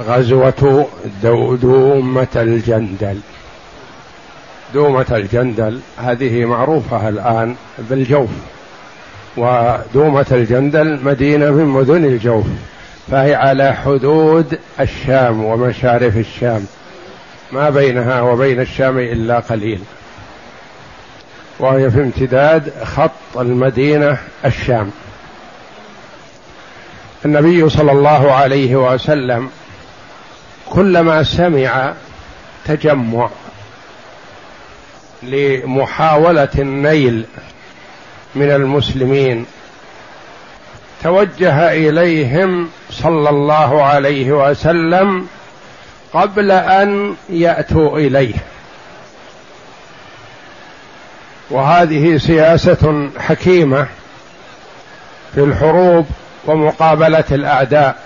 غزوة دومة الجندل. دومة الجندل هذه معروفة الآن بالجوف. ودومة الجندل مدينة من مدن الجوف فهي على حدود الشام ومشارف الشام. ما بينها وبين الشام إلا قليل. وهي في امتداد خط المدينة الشام. النبي صلى الله عليه وسلم كلما سمع تجمع لمحاولة النيل من المسلمين توجه إليهم صلى الله عليه وسلم قبل أن يأتوا إليه. وهذه سياسة حكيمة في الحروب ومقابلة الأعداء.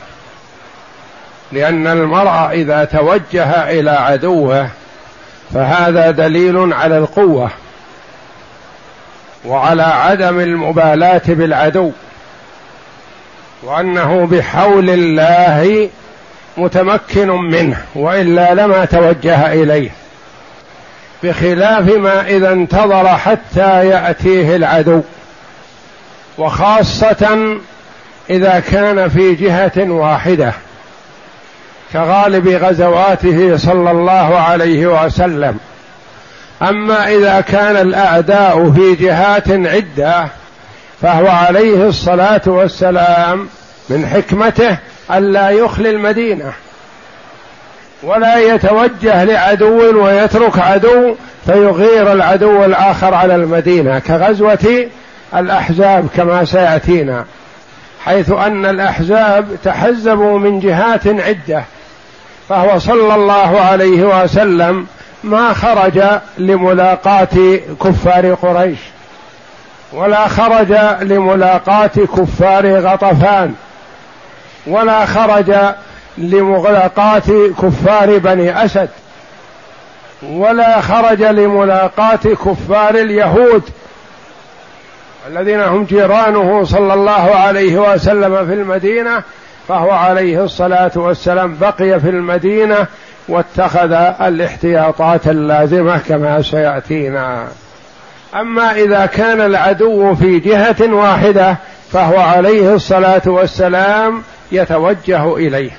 لأن المرء إذا توجه إلى عدوه فهذا دليل على القوة وعلى عدم المبالاة بالعدو وأنه بحول الله متمكن منه وإلا لما توجه إليه بخلاف ما إذا انتظر حتى يأتيه العدو وخاصة إذا كان في جهة واحدة. كغالب غزواته صلى الله عليه وسلم. أما إذا كان الأعداء في جهات عدة فهو عليه الصلاة والسلام من حكمته الا يخلي المدينة ولا يتوجه لعدو ويترك عدو فيغير العدو الآخر على المدينة كغزوة الأحزاب كما سيأتينا حيث أن الأحزاب تحزبوا من جهات عدة. فهو صلى الله عليه وسلم ما خرج لملاقاة كفار قريش ولا خرج لملاقاة كفار غطفان ولا خرج لملاقاة كفار بني أسد ولا خرج لملاقاة كفار اليهود الذين هم جيرانه صلى الله عليه وسلم في المدينة فهو عليه الصلاة والسلام بقي في المدينة واتخذ الاحتياطات اللازمة كما سيأتينا. أما إذا كان العدو في جهة واحدة فهو عليه الصلاة والسلام يتوجه إليه.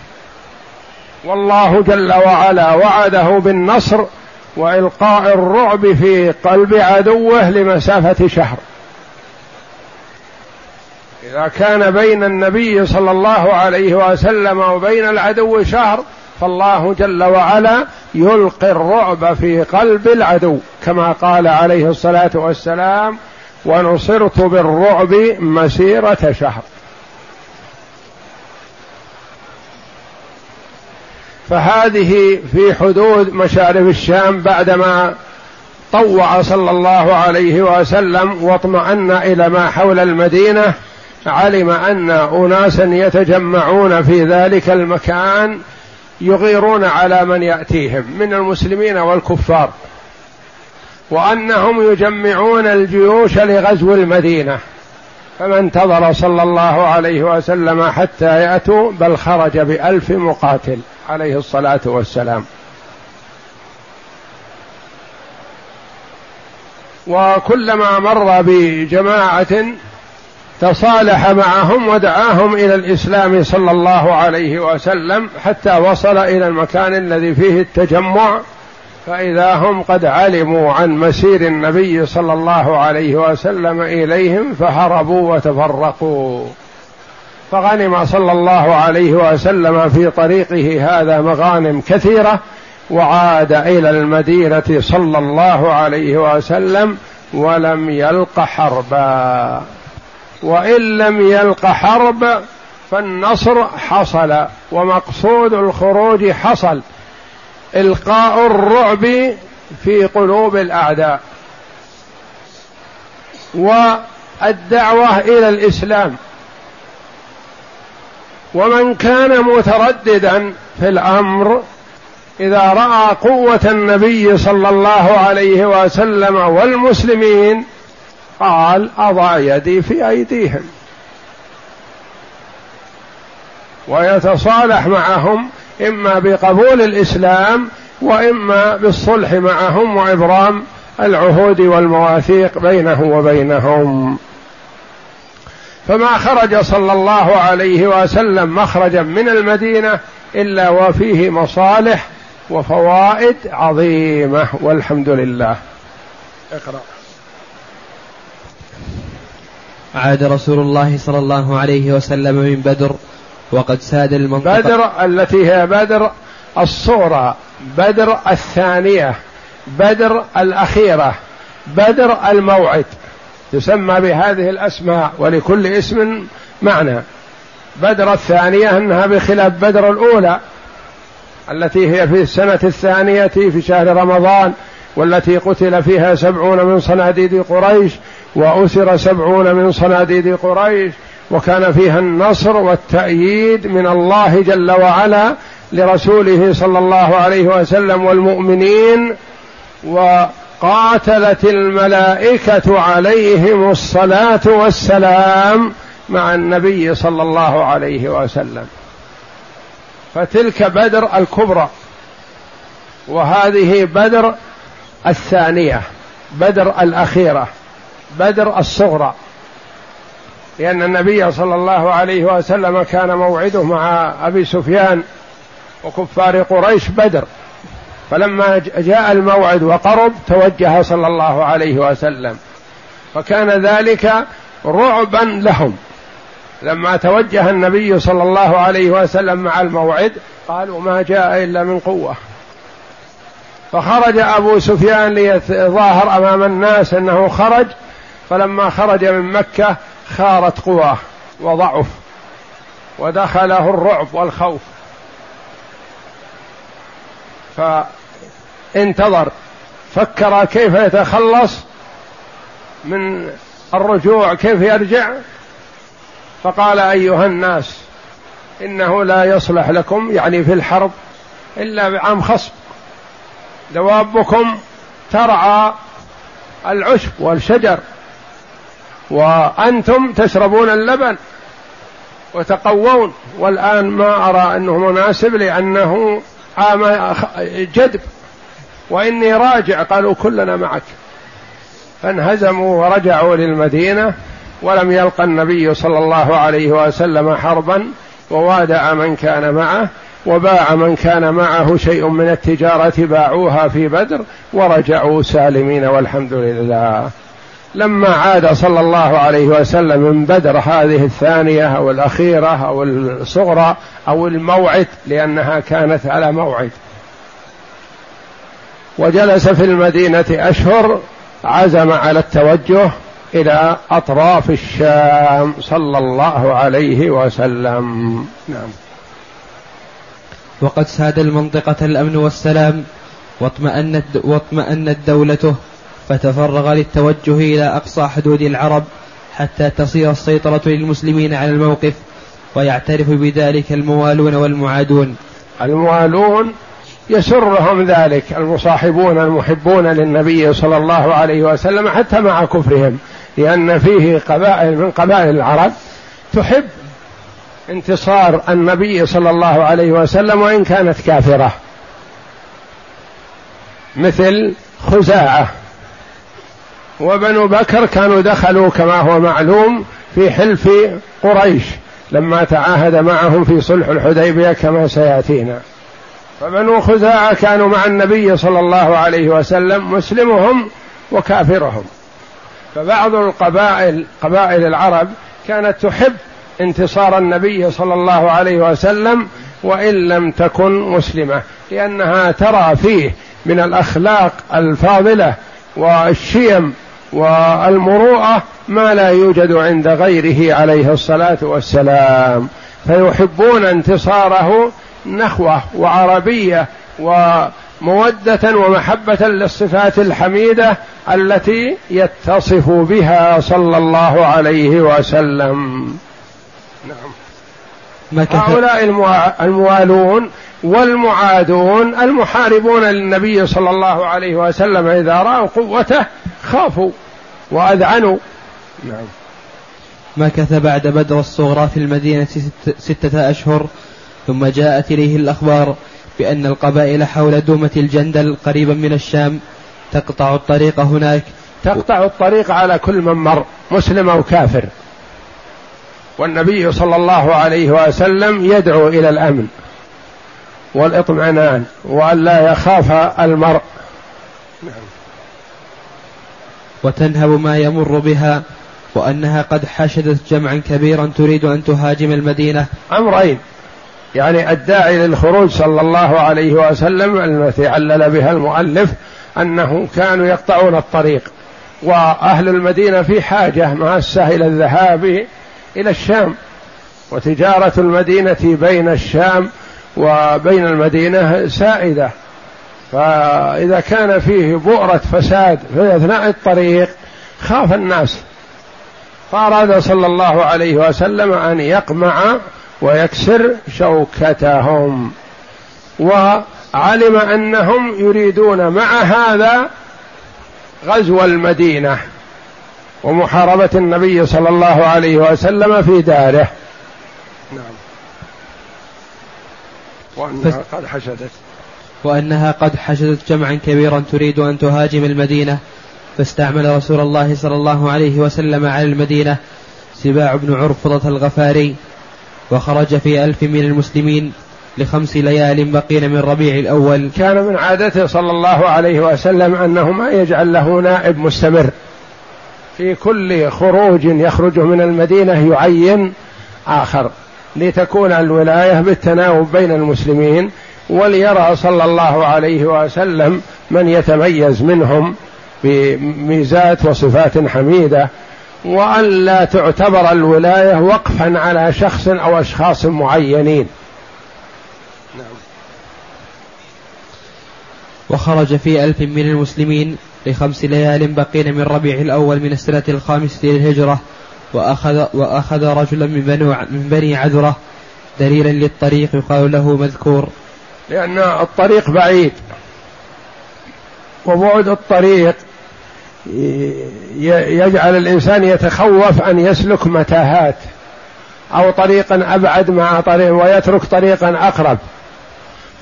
والله جل وعلا وعده بالنصر وإلقاء الرعب في قلب عدوه لمسافة شهر. إذا كان بين النبي صلى الله عليه وسلم وبين العدو شهر فالله جل وعلا يلقي الرعب في قلب العدو كما قال عليه الصلاة والسلام ونصرت بالرعب مسيرة شهر فهذه في حدود مشارف الشام بعدما طوع صلى الله عليه وسلم واطمأن إلى ما حول المدينة علم أن اناسا يتجمعون في ذلك المكان يغيرون على من يأتيهم من المسلمين والكفار وأنهم يجمعون الجيوش لغزو المدينة. فما انتظر صلى الله عليه وسلم حتى يأتوا بل خرج بألف مقاتل عليه الصلاة والسلام. وكلما مر بجماعة تصالح معهم ودعاهم إلى الإسلام صلى الله عليه وسلم حتى وصل إلى المكان الذي فيه التجمع فإذا هم قد علموا عن مسير النبي صلى الله عليه وسلم إليهم فهربوا وتفرقوا. فغنم صلى الله عليه وسلم في طريقه هذا مغانم كثيرة وعاد إلى المدينة صلى الله عليه وسلم ولم يلق حربا. وإن لم يلق حرب فالنصر حصل ومقصود الخروج حصل. إلقاء الرعب في قلوب الأعداء. والدعوة إلى الإسلام. ومن كان مترددا في الأمر إذا رأى قوة النبي صلى الله عليه وسلم والمسلمين قال أضع يدي في أيديهم ويتصالح معهم إما بقبول الإسلام وإما بالصلح معهم وإبرام العهود والمواثيق بينه وبينهم. فما خرج صلى الله عليه وسلم مخرجا من المدينة إلا وفيه مصالح وفوائد عظيمة والحمد لله. اقرأ. عاد رسول الله صلى الله عليه وسلم من بدر وقد ساد المنطقة. بدر التي هي بدر الصورة بدر الثانية بدر الأخيرة بدر الموعد. تسمى بهذه الأسماء ولكل اسم معنى. بدر الثانية أنها بخلاف بدر الأولى التي هي في السنة الثانية في شهر رمضان والتي قتل فيها سبعون من صناديد قريش وأسر سبعون من صناديد قريش وكان فيها النصر والتأييد من الله جل وعلا لرسوله صلى الله عليه وسلم والمؤمنين وقاتلت الملائكة عليهم الصلاة والسلام مع النبي صلى الله عليه وسلم. فتلك بدر الكبرى وهذه بدر الثانية بدر الأخيرة. بدر الصغرى. لأن النبي صلى الله عليه وسلم كان موعده مع أبي سفيان وكفار قريش بدر. فلما جاء الموعد وقرب توجه صلى الله عليه وسلم. فكان ذلك رعبا لهم. لما توجه النبي صلى الله عليه وسلم مع الموعد قالوا ما جاء إلا من قوة. فخرج أبو سفيان ليتظاهر أمام الناس أنه خرج فلما خرج من مكة خارت قواه وضعف ودخله الرعب والخوف. فانتظر فكر كيف يتخلص من الرجوع كيف يرجع؟ فقال أيها الناس إنه لا يصلح لكم يعني في الحرب إلا بعام خصب. دوابكم ترعى العشب والشجر. وأنتم تشربون اللبن وتقوون. والآن ما أرى أنه مناسب لأنه عام جدب وإني راجع قالوا كلنا معك. فانهزموا ورجعوا للمدينة ولم يلقى النبي صلى الله عليه وسلم حربا ووادع من كان معه وباع من كان معه شيء من التجارة باعوها في بدر ورجعوا سالمين والحمد لله. لما عاد صلى الله عليه وسلم من بدر هذه الثانية أو الأخيرة أو الصغرى أو الموعد لأنها كانت على موعد. وجلس في المدينة أشهر عزم على التوجه إلى أطراف الشام صلى الله عليه وسلم. نعم. وقد ساد المنطقة الأمن والسلام واطمأنت واطمأنت دولته. فتفرغ للتوجه إلى أقصى حدود العرب حتى تصير السيطرة للمسلمين على الموقف ويعترف بذلك الموالون والمعادون. الموالون يسرهم ذلك المصاحبون المحبون للنبي صلى الله عليه وسلم حتى مع كفرهم لأن فيه قبائل من قبائل العرب تحب انتصار النبي صلى الله عليه وسلم وإن كانت كافرة مثل خزاعة. وبنو بكر كانوا دخلوا كما هو معلوم في حلف قريش لما تعاهد معهم في صلح الحديبية كما سيأتينا. فبنو خزاعة كانوا مع النبي صلى الله عليه وسلم مسلمهم وكافرهم. فبعض القبائل قبائل العرب كانت تحب انتصار النبي صلى الله عليه وسلم وإن لم تكن مسلمة لأنها ترى فيه من الأخلاق الفاضلة والشيم والمروءة ما لا يوجد عند غيره عليه الصلاة والسلام. فيحبون انتصاره نخوة وعربية ومودة ومحبة للصفات الحميدة التي يتصف بها صلى الله عليه وسلم. نعم. هؤلاء الموالون والمعادون المحاربون للنبي صلى الله عليه وسلم إذا رأوا قوته خافوا. وأذعنوا. نعم. مكث بعد بدر الصغرى في المدينة ستة أشهر ثم جاءت إليه الأخبار بأن القبائل حول دومة الجندل قريبا من الشام تقطع الطريق هناك. تقطع الطريق على كل من مر مسلم أو كافر. والنبي صلى الله عليه وسلم يدعو إلى الأمن والإطمئنان وأن لا يخاف المرء نعم. وتنهب ما يمر بها وأنها قد حشدت جمعا كبيرا تريد أن تهاجم المدينة. أمرين. يعني الداعي للخروج صلى الله عليه وسلم التي علل بها المؤلف أنه كانوا يقطعون الطريق وأهل المدينة في حاجة ماسة إلى الذهاب إلى الشام. وتجارة المدينة بين الشام وبين المدينة سائدة. فإذا كان فيه بؤرة فساد في أثناء الطريق خاف الناس. فأراد صلى الله عليه وسلم أن يقمع ويكسر شوكتهم وعلم أنهم يريدون مع هذا غزو المدينة ومحاربة النبي صلى الله عليه وسلم في داره. نعم. وأنها قد حشدت. وأنها قد حشدت جمعا كبيرا تريد أن تهاجم المدينة فاستعمل رسول الله صلى الله عليه وسلم على المدينة سباع بن عرفضة الغفاري وخرج في ألف من المسلمين لخمس ليال بقين من ربيع الأول. كان من عادته صلى الله عليه وسلم أنه ما يجعل له نائب مستمر. في كل خروج يخرج من المدينة يعين آخر لتكون الولاية بالتناوب بين المسلمين وليرى صلى الله عليه وسلم من يتميز منهم بميزات وصفات حميدة والا تعتبر الولاية وقفا على شخص أو أشخاص معينين نعم. وخرج في ألف من المسلمين لخمس ليال بقين من ربيع الأول من السنة الخامسة للهجرة وأخذ, وأخذ رجلا من, من بني عذرة دليلا للطريق يقال له مذكور لأن الطريق بعيد. وبعد الطريق يجعل الإنسان يتخوف أن يسلك متاهات أو طريقا أبعد مع طريق ويترك طريقا أقرب.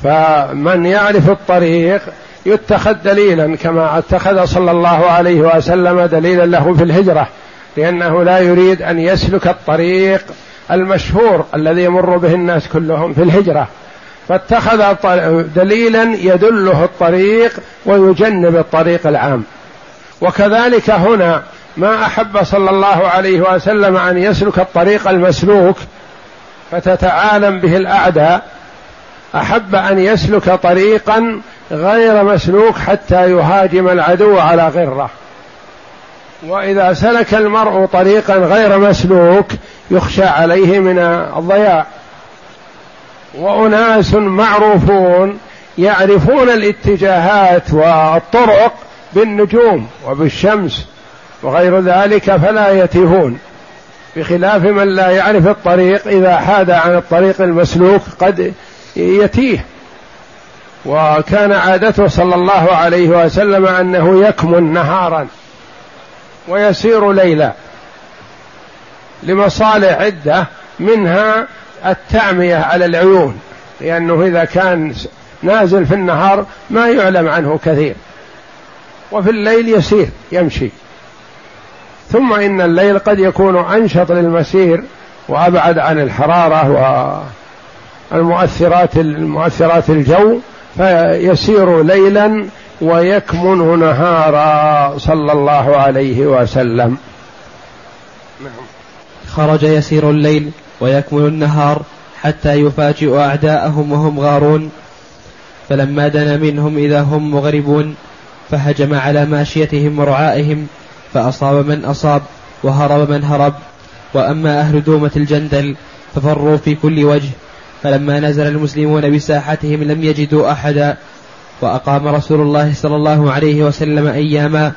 فمن يعرف الطريق يتخذ دليلا كما اتخذ صلى الله عليه وسلم دليلا له في الهجرة لأنه لا يريد أن يسلك الطريق المشهور الذي يمر به الناس كلهم في الهجرة. فاتخذ دليلا يدله الطريق ويجنب الطريق العام. وكذلك هنا ما أحب صلى الله عليه وسلم أن يسلك الطريق المسلوك فتتعالم به الأعداء أحب أن يسلك طريقا غير مسلوك حتى يهاجم العدو على غرة. وإذا سلك المرء طريقا غير مسلوك يخشى عليه من الضياع. وأناس معروفون يعرفون الاتجاهات والطرق بالنجوم وبالشمس وغير ذلك فلا يتيهون بخلاف من لا يعرف الطريق إذا حاد عن الطريق المسلوك قد يتيه. وكان عادته صلى الله عليه وسلم أنه يكمن نهارا ويسير ليلا لمصالح عدة منها التعمية على العيون لأنه إذا كان نازل في النهار ما يعلم عنه كثير وفي الليل يسير يمشي. ثم إن الليل قد يكون أنشط للمسير وأبعد عن الحرارة والمؤثرات المؤثرات الجو فيسير ليلا ويكمن نهارا صلى الله عليه وسلم. نعم خرج يسير الليل. ويكمن النهار حتى يفاجئ أعداءهم وهم غارون. فلما دنا منهم إذا هم مغربون فهجم على ماشيتهم ورعائهم فأصاب من أصاب وهرب من هرب. وأما أهل دومة الجندل ففروا في كل وجه. فلما نزل المسلمون بساحتهم لم يجدوا أحدا. وأقام رسول الله صلى الله عليه وسلم أياما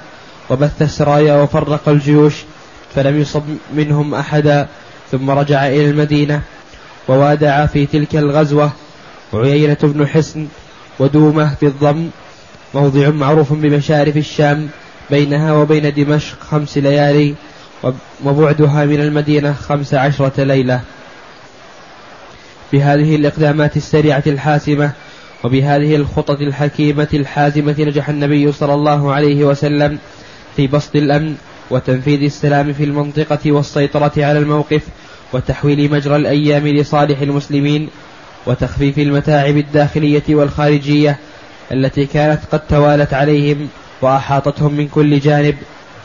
وبث السرايا وفرق الجيوش فلم يصب منهم أحدا. ثم رجع إلى المدينة ووادع في تلك الغزوة عيينة بن حصن ودومة بالضم موضع معروف بمشارف الشام بينها وبين دمشق خمس ليالي وبعدها من المدينة خمس عشرة ليلة. بهذه الإقدامات السريعة الحاسمة وبهذه الخطط الحكيمة الحازمة نجح النبي صلى الله عليه وسلم في بسط الأمن وتنفيذ السلام في المنطقة والسيطرة على الموقف وتحويل مجرى الأيام لصالح المسلمين وتخفيف المتاعب الداخلية والخارجية التي كانت قد توالت عليهم وأحاطتهم من كل جانب.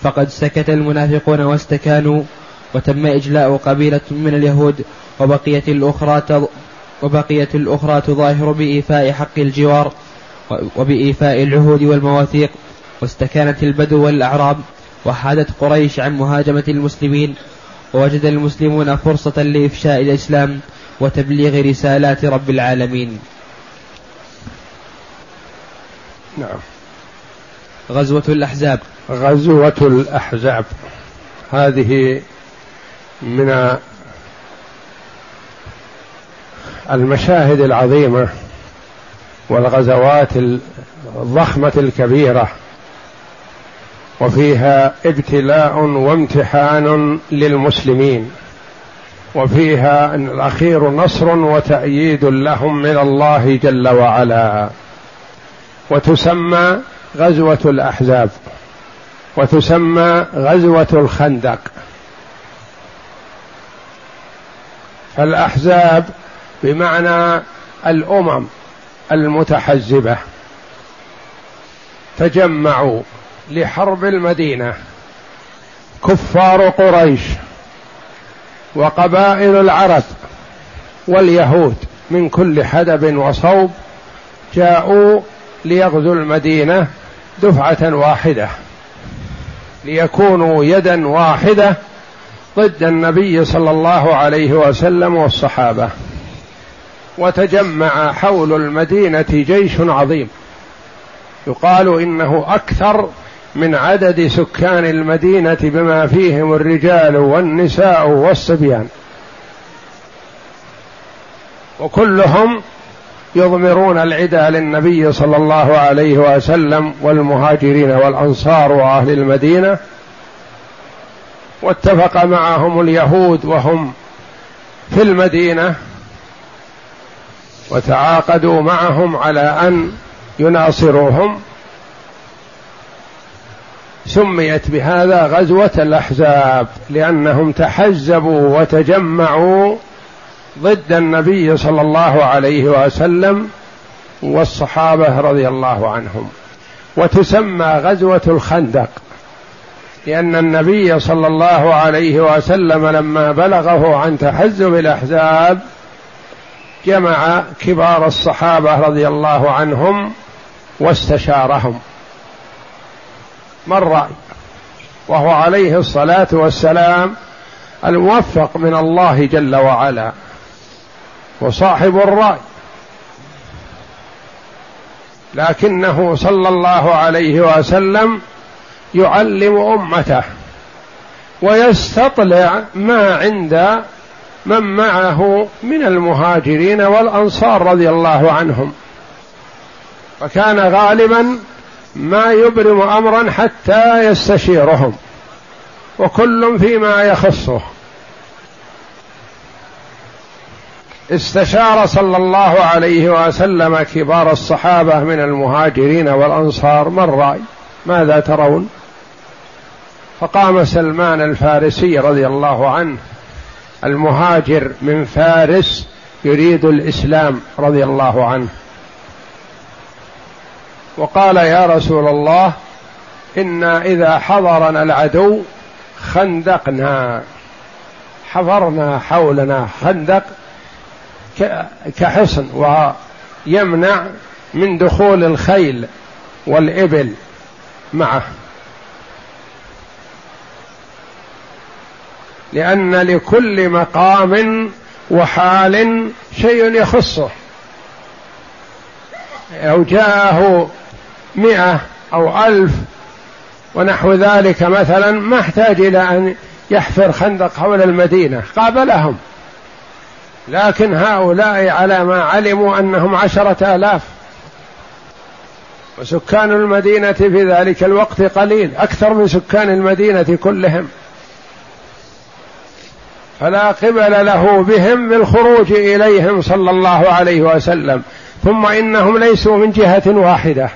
فقد سكت المنافقون واستكانوا وتم إجلاء قبيلة من اليهود وبقيت الأخرى وبقيت الأخرى تظاهر بإيفاء حق الجوار وبإيفاء العهود والمواثيق واستكانت البدو والأعراب. وحادت قريش عن مهاجمة المسلمين ووجد المسلمون فرصة لإفشاء الإسلام وتبليغ رسالات رب العالمين. نعم. غزوة الأحزاب. غزوة الأحزاب. هذه من المشاهد العظيمة والغزوات الضخمة الكبيرة. وفيها ابتلاء وامتحان للمسلمين. وفيها الأخير نصر وتأييد لهم من الله جل وعلا. وتسمى غزوة الأحزاب. وتسمى غزوة الخندق. فالأحزاب بمعنى الأمم المتحزبة تجمعوا لحرب المدينة. كفار قريش وقبائل العرب واليهود من كل حدب وصوب جاءوا ليغزوا المدينة دفعة واحدة ليكونوا يدا واحدة ضد النبي صلى الله عليه وسلم والصحابة. وتجمع حول المدينة جيش عظيم يقال إنه أكثر من عدد سكان المدينة بما فيهم الرجال والنساء والصبيان. وكلهم يضمرون العدا للنبي صلى الله عليه وسلم والمهاجرين والأنصار وأهل المدينة. واتفق معهم اليهود وهم في المدينة. وتعاقدوا معهم على أن يناصروهم. سميت بهذا غزوة الأحزاب لأنهم تحزبوا وتجمعوا ضد النبي صلى الله عليه وسلم والصحابة رضي الله عنهم. وتسمى غزوة الخندق لأن النبي صلى الله عليه وسلم لما بلغه عن تحزب الأحزاب جمع كبار الصحابة رضي الله عنهم واستشارهم. الراي وهو عليه الصلاة والسلام الموفق من الله جل وعلا وصاحب الرأي. لكنه صلى الله عليه وسلم يعلم أمته ويستطلع ما عند من معه من المهاجرين والأنصار رضي الله عنهم. فكان غالبا ما يبرم امرا حتى يستشيرهم وكل فيما يخصه. استشار صلى الله عليه وسلم كبار الصحابة من المهاجرين والأنصار ما الراي ماذا ترون؟ فقام سلمان الفارسي رضي الله عنه المهاجر من فارس يريد الإسلام رضي الله عنه. وقال يا رسول الله إنا إذا حضرنا العدو خندقنا. حفرنا حولنا خندق كحصن ويمنع من دخول الخيل والإبل معه. لأن لكل مقام وحال شيء يخصه. أو جاءه مئة أو ألف ونحو ذلك مثلا ما احتاج إلى أن يحفر خندق حول المدينة قابلهم. لكن هؤلاء على ما علموا أنهم عشرة آلاف. وسكان المدينة في ذلك الوقت قليل أكثر من سكان المدينة كلهم. فلا قبل له بهم بالخروج إليهم صلى الله عليه وسلم. ثم إنهم ليسوا من جهة واحدة.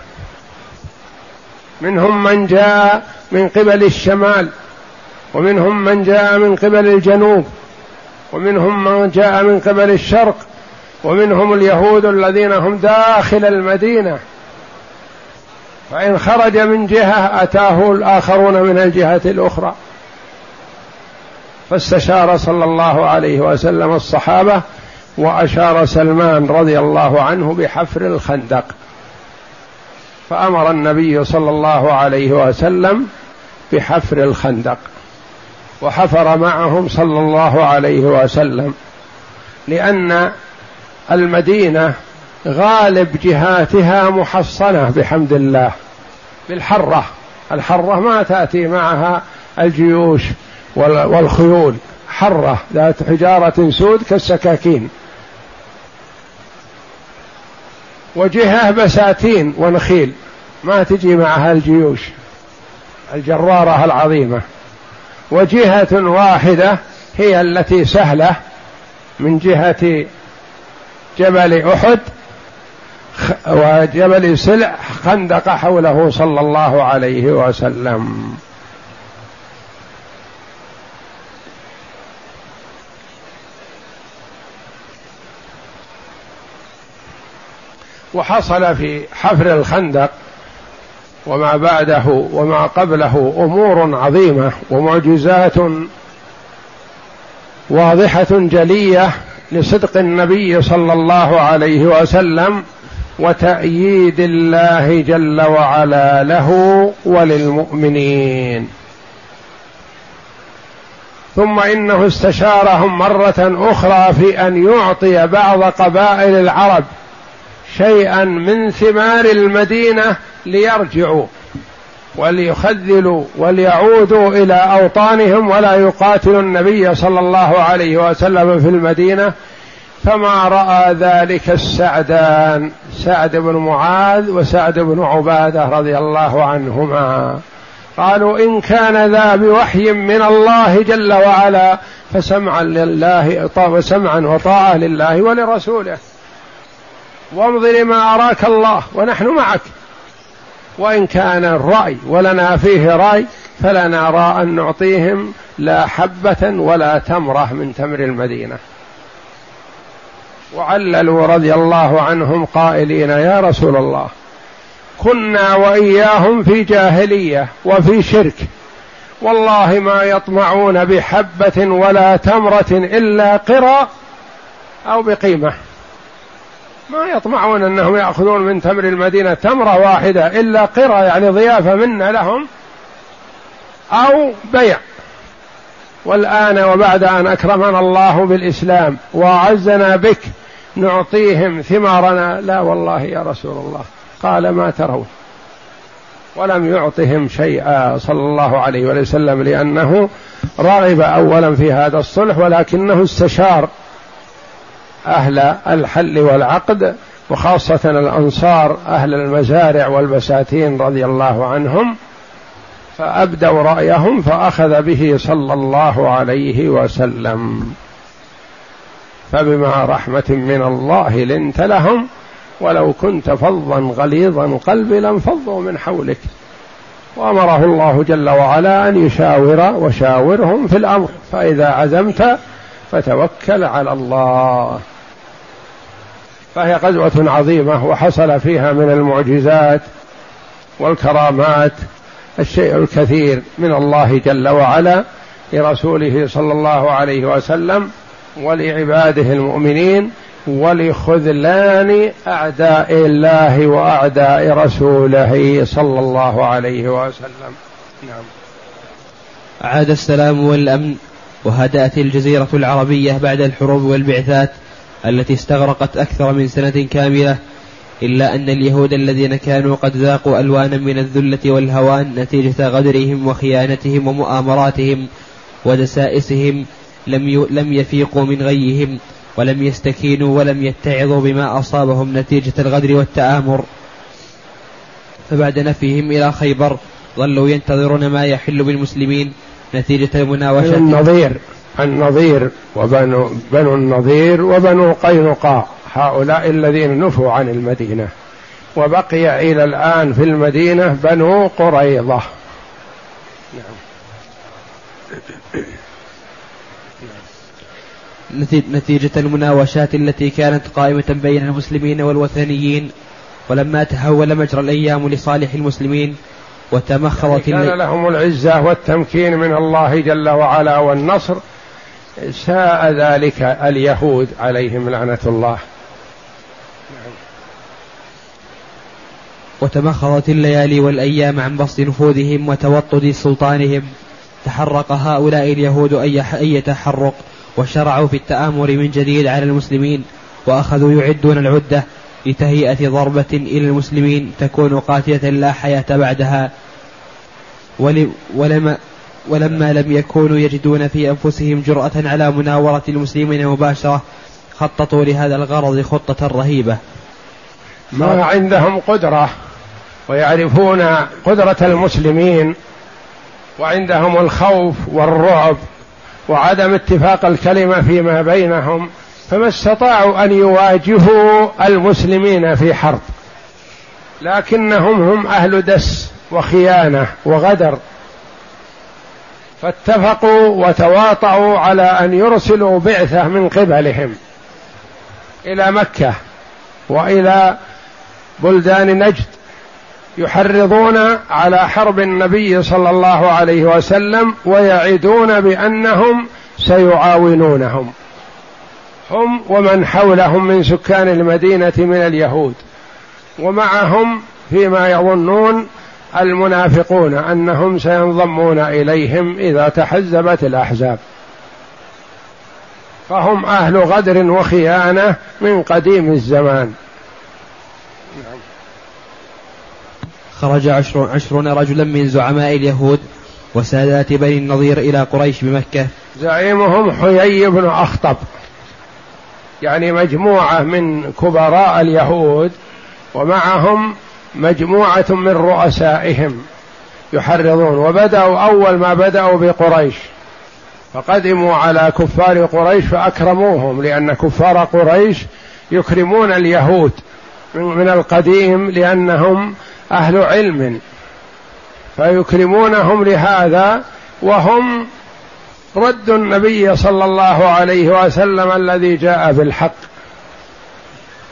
منهم من جاء من قبل الشمال ومنهم من جاء من قبل الجنوب ومنهم من جاء من قبل الشرق ومنهم اليهود الذين هم داخل المدينة. فإن خرج من جهة أتاه الآخرون من الجهة الأخرى. فاستشار صلى الله عليه وسلم الصحابة وأشار سلمان رضي الله عنه بحفر الخندق. فأمر النبي صلى الله عليه وسلم بحفر الخندق وحفر معهم صلى الله عليه وسلم لأن المدينة غالب جهاتها محصنة بحمد الله بالحرة الحرة ما تأتي معها الجيوش والخيول حرة ذات حجارة سود كالسكاكين. وجهه بساتين ونخيل. ما تجي معها الجيوش الجرارة العظيمة. وجهة واحدة هي التي سهلة من جهة جبل أحد وجبل سلع خندق حوله صلى الله عليه وسلم. وحصل في حفر الخندق وما بعده وما قبله أمور عظيمة ومعجزات واضحة جلية لصدق النبي صلى الله عليه وسلم وتأييد الله جل وعلا له وللمؤمنين. ثم إنه استشارهم مرة أخرى في أن يعطي بعض قبائل العرب شيئا من ثمار المدينة ليرجعوا وليخذلوا وليعودوا إلى أوطانهم ولا يقاتلوا النبي صلى الله عليه وسلم في المدينة فما رأى ذلك السعدان سعد بن معاذ وسعد بن عبادة رضي الله عنهما. قالوا إن كان ذا بوحي من الله جل وعلا فسمعا لله وسمعا وطاعة لله ولرسوله. وامض لما أراك الله ونحن معك. وإن كان الرأي ولنا فيه رأي فلا نرى أن نعطيهم لا حبة ولا تمرة من تمر المدينة. وعللوا رضي الله عنهم قائلين يا رسول الله كنا وإياهم في جاهلية وفي شرك والله ما يطمعون بحبة ولا تمرة إلا قرى أو بقيمة. ما يطمعون أنهم يأخذون من تمر المدينة تمرة واحدة إلا قرى يعني ضيافة منا لهم أو بيع. والآن وبعد أن أكرمنا الله بالإسلام وأعزنا بك نعطيهم ثمارنا. لا والله يا رسول الله قال ما ترون. ولم يعطهم شيئا صلى الله عليه وسلم لأنه رغب أولا في هذا الصلح ولكنه استشار. أهل الحل والعقد وخاصة الأنصار أهل المزارع والبساتين رضي الله عنهم فأبدوا رأيهم فأخذ به صلى الله عليه وسلم. فبما رحمة من الله لنت لهم ولو كنت فظا غليظ القلب لانفضوا من حولك. وأمره الله جل وعلا أن يشاور وشاورهم في الأمر فإذا عزمت فتوكل على الله. فهي غزوة عظيمة وحصل فيها من المعجزات والكرامات الشيء الكثير من الله جل وعلا لرسوله صلى الله عليه وسلم ولعباده المؤمنين ولخذلان أعداء الله وأعداء رسوله صلى الله عليه وسلم. نعم. عاد السلام والأمن وهدأت الجزيرة العربية بعد الحروب والبعثات التي استغرقت أكثر من سنة كاملة إلا أن اليهود الذين كانوا قد ذاقوا ألوانا من الذلة والهوان نتيجة غدرهم وخيانتهم ومؤامراتهم ودسائسهم لم لم يفيقوا من غيهم ولم يستكينوا ولم يتعظوا بما أصابهم نتيجة الغدر والتآمر. فبعد نفيهم إلى خيبر ظلوا ينتظرون ما يحل بالمسلمين نتيجة المناوشة النظير. النظير وبنو بنو النظير وبنو قينقاع هؤلاء الذين نفوا عن المدينة. وبقي إلى الآن في المدينة بنو قريظة. نعم. نتيجة المناوشات التي كانت قائمة بين المسلمين والوثنيين ولما تحول مجرى الأيام لصالح المسلمين وتمخضت كان لهم العزة والتمكين من الله جل وعلا والنصر ساء ذلك اليهود عليهم لعنة الله. وتمخضت الليالي والأيام عن بسط نفوذهم وتوطد سلطانهم. تحرق هؤلاء اليهود أي تحرق وشرعوا في التآمر من جديد على المسلمين وأخذوا يعدون العدة لتهيئة ضربة إلى المسلمين تكون قاتلة لا حياة بعدها. ولما ولما لم يكونوا يجدون في أنفسهم جرأة على مناورة المسلمين مباشرة خططوا لهذا الغرض خطة رهيبة. ما عندهم قدرة ويعرفون قدرة المسلمين وعندهم الخوف والرعب وعدم اتفاق الكلمة فيما بينهم فما استطاعوا أن يواجهوا المسلمين في حرب. لكنهم هم أهل دس وخيانة وغدر. فاتفقوا وتواطؤوا على أن يرسلوا بعثة من قبلهم إلى مكة وإلى بلدان نجد يحرضون على حرب النبي صلى الله عليه وسلم ويعدون بأنهم سيعاونونهم. هم ومن حولهم من سكان المدينة من اليهود. ومعهم فيما يظنون المنافقون أنهم سينضمون إليهم إذا تحزبت الأحزاب. فهم أهل غدر وخيانة من قديم الزمان. خرج عشر عشرون رجلا من زعماء اليهود وسادات بني النضير إلى قريش بمكة. زعيمهم حيي بن أخطب. يعني مجموعة من كبراء اليهود ومعهم مجموعة من رؤسائهم يحرضون وبدأوا أول ما بدأوا بقريش فقدموا على كفار قريش فأكرموهم لأن كفار قريش يكرمون اليهود من القديم لأنهم أهل علم فيكرمونهم لهذا وهم رد النبي صلى الله عليه وسلم الذي جاء بالحق.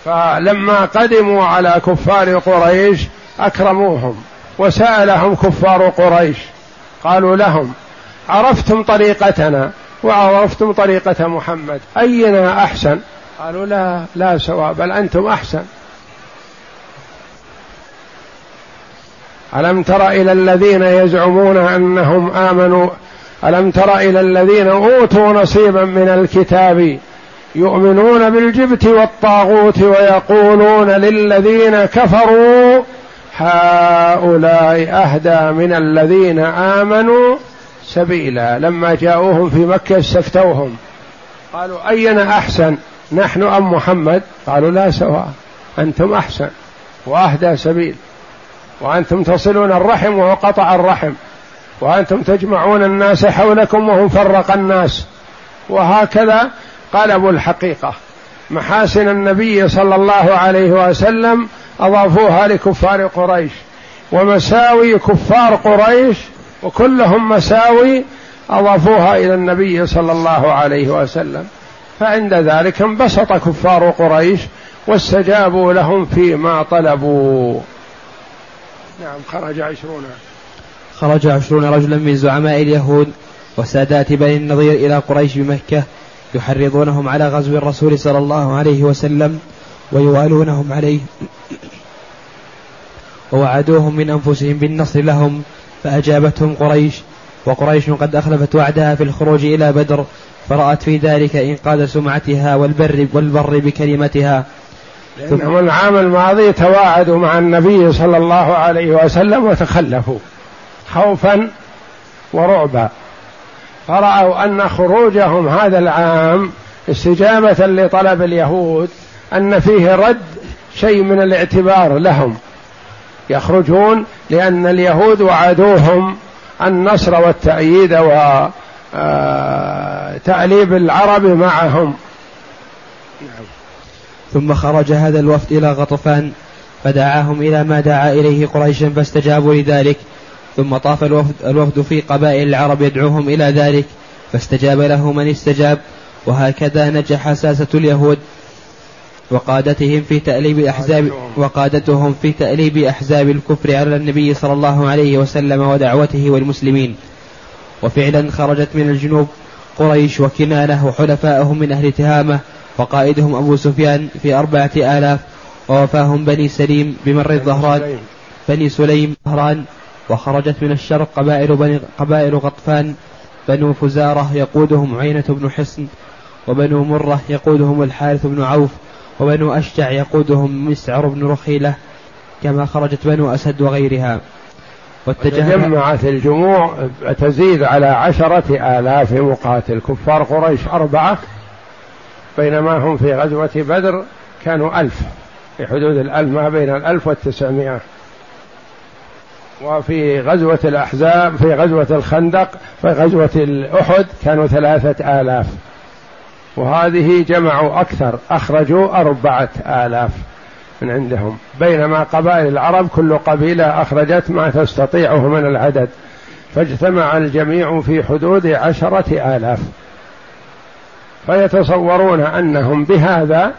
فلما قدموا على كفار قريش أكرموهم وسألهم كفار قريش قالوا لهم عرفتم طريقتنا وعرفتم طريقة محمد. أينا أحسن? قالوا لا لا سواء بل أنتم أحسن. ألم تر إلى الذين يزعمون أنهم آمنوا ألم تر إلى الذين أوتوا نصيبا من الكتاب يؤمنون بالجبت والطاغوت ويقولون للذين كفروا هؤلاء أهدى من الذين آمنوا سبيلا. لما جاءوهم في مكة استفتوهم. قالوا اينا أحسن؟ نحن أم محمد؟ قالوا لا سواء. أنتم أحسن وأهدى سبيل. وأنتم تصلون الرحم وهو قطع الرحم. وأنتم تجمعون الناس حولكم وهو فرق الناس. وهكذا قلبوا الحقيقة محاسن النبي صلى الله عليه وسلم أضافوها لكفار قريش ومساوي كفار قريش وكلهم مساوي أضافوها إلى النبي صلى الله عليه وسلم. فعند ذلك انبسط كفار قريش واستجابوا لهم فيما طلبوا. نعم خرج عشرون. خرج عشرون رجلا من زعماء اليهود وسادات بني النضير إلى قريش بمكة يحرضونهم على غزو الرسول صلى الله عليه وسلم ويوالونهم عليه. ووعدوهم من أنفسهم بالنصر لهم فأجابتهم قريش وقريش قد أخلفت وعدها في الخروج إلى بدر فرأت في ذلك إنقاذ سمعتها والبر والبر بكلمتها. لأنهم العام الماضي تواعدوا مع النبي صلى الله عليه وسلم وتخلفوا خوفا ورعبا. فرأوا أن خروجهم هذا العام استجابة لطلب اليهود أن فيه رد شيء من الاعتبار لهم. يخرجون لأن اليهود وعدوهم النصر والتأييد وتأليب العرب معهم. ثم خرج هذا الوفد إلى غطفان فدعاهم إلى ما دعا إليه قريش فاستجابوا لذلك. ثم طاف الوفد, الوفد في قبائل العرب يدعوهم إلى ذلك فاستجاب له من استجاب وهكذا نجح ساسة اليهود وقادتهم في تأليب أحزاب وقادتهم في تأليب أحزاب الكفر على النبي صلى الله عليه وسلم ودعوته والمسلمين. وفعلا خرجت من الجنوب قريش وكنانة وحلفاءهم من أهل تهامة وقائدهم أبو سفيان في أربعة آلاف ووفاهم بني سليم بمر الظهران بني سليم. ظهران وخرجت من الشرق قبائل بني قبائل غطفان بنو فزارة يقودهم عينة بن حصن وبنو مرة يقودهم الحارث بن عوف وبنو أشجع يقودهم مسعر بن رخيلة كما خرجت بنو أسد وغيرها. وتجمعت الجموع تزيد على عشرة آلاف مقاتل. كفار قريش أربعة بينما هم في غزوة بدر كانوا ألف. في حدود الألف ما بين الألف والتسعمائة. وفي غزوة الأحزاب في غزوة الخندق في غزوة الأحد كانوا ثلاثة آلاف. وهذه جمعوا أكثر أخرجوا أربعة آلاف من عندهم. بينما قبائل العرب كل قبيلة أخرجت ما تستطيعه من العدد. فاجتمع الجميع في حدود عشرة آلاف. فيتصورون أنهم بهذا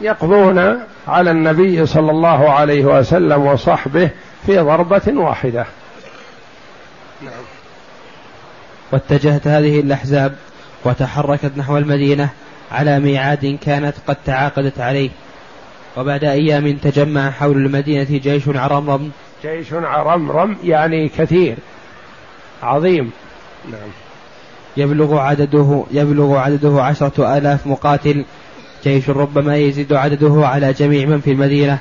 يقضون على النبي صلى الله عليه وسلم وصحبه في ضربة واحدة. نعم. واتجهت هذه الأحزاب وتحركت نحو المدينة على ميعاد كانت قد تعاقدت عليه. وبعد أيام تجمع حول المدينة جيش عرمرم. جيش عرمرم يعني كثير. عظيم. نعم. يبلغ عدده يبلغ عدده عشرة آلاف مقاتل. جيش ربما يزيد عدده على جميع من في المدينة.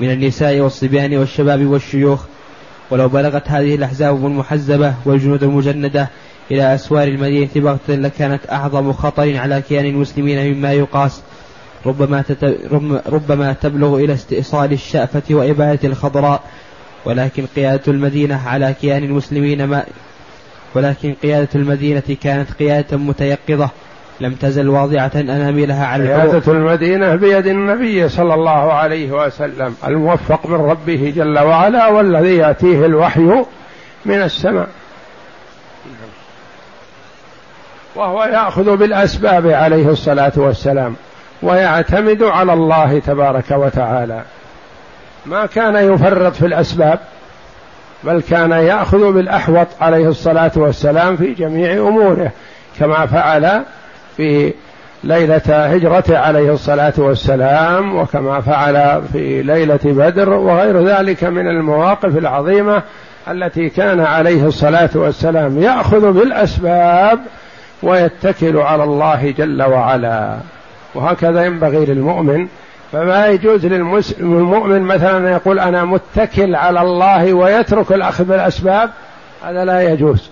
من النساء والصبيان والشباب والشيوخ ولو بلغت هذه الأحزاب المحزبة والجنود المجندة إلى أسوار المدينة بغتة لكانت أعظم خطر على كيان المسلمين مما يقاس ربما. ربما تبلغ إلى استئصال الشأفة وإبادة الخضراء ولكن قيادة المدينة على كيان المسلمين ما ولكن قيادة المدينة كانت قيادة متيقظة لم تزل واضعة أناملها على قيادة المدينة بيد النبي صلى الله عليه وسلم الموفق من ربه جل وعلا والذي يأتيه الوحي من السماء. وهو يأخذ بالأسباب عليه الصلاة والسلام ويعتمد على الله تبارك وتعالى. ما كان يفرط في الأسباب بل كان يأخذ بالأحوط عليه الصلاة والسلام في جميع أموره كما فعل في ليلة هجرته عليه الصلاة والسلام وكما فعل في ليلة بدر وغير ذلك من المواقف العظيمة التي كان عليه الصلاة والسلام يأخذ بالأسباب ويتكل على الله جل وعلا. وهكذا ينبغي للمؤمن فما يجوز للمؤمن مثلا أن يقول أنا متكل على الله ويترك الأخذ بالأسباب هذا لا يجوز.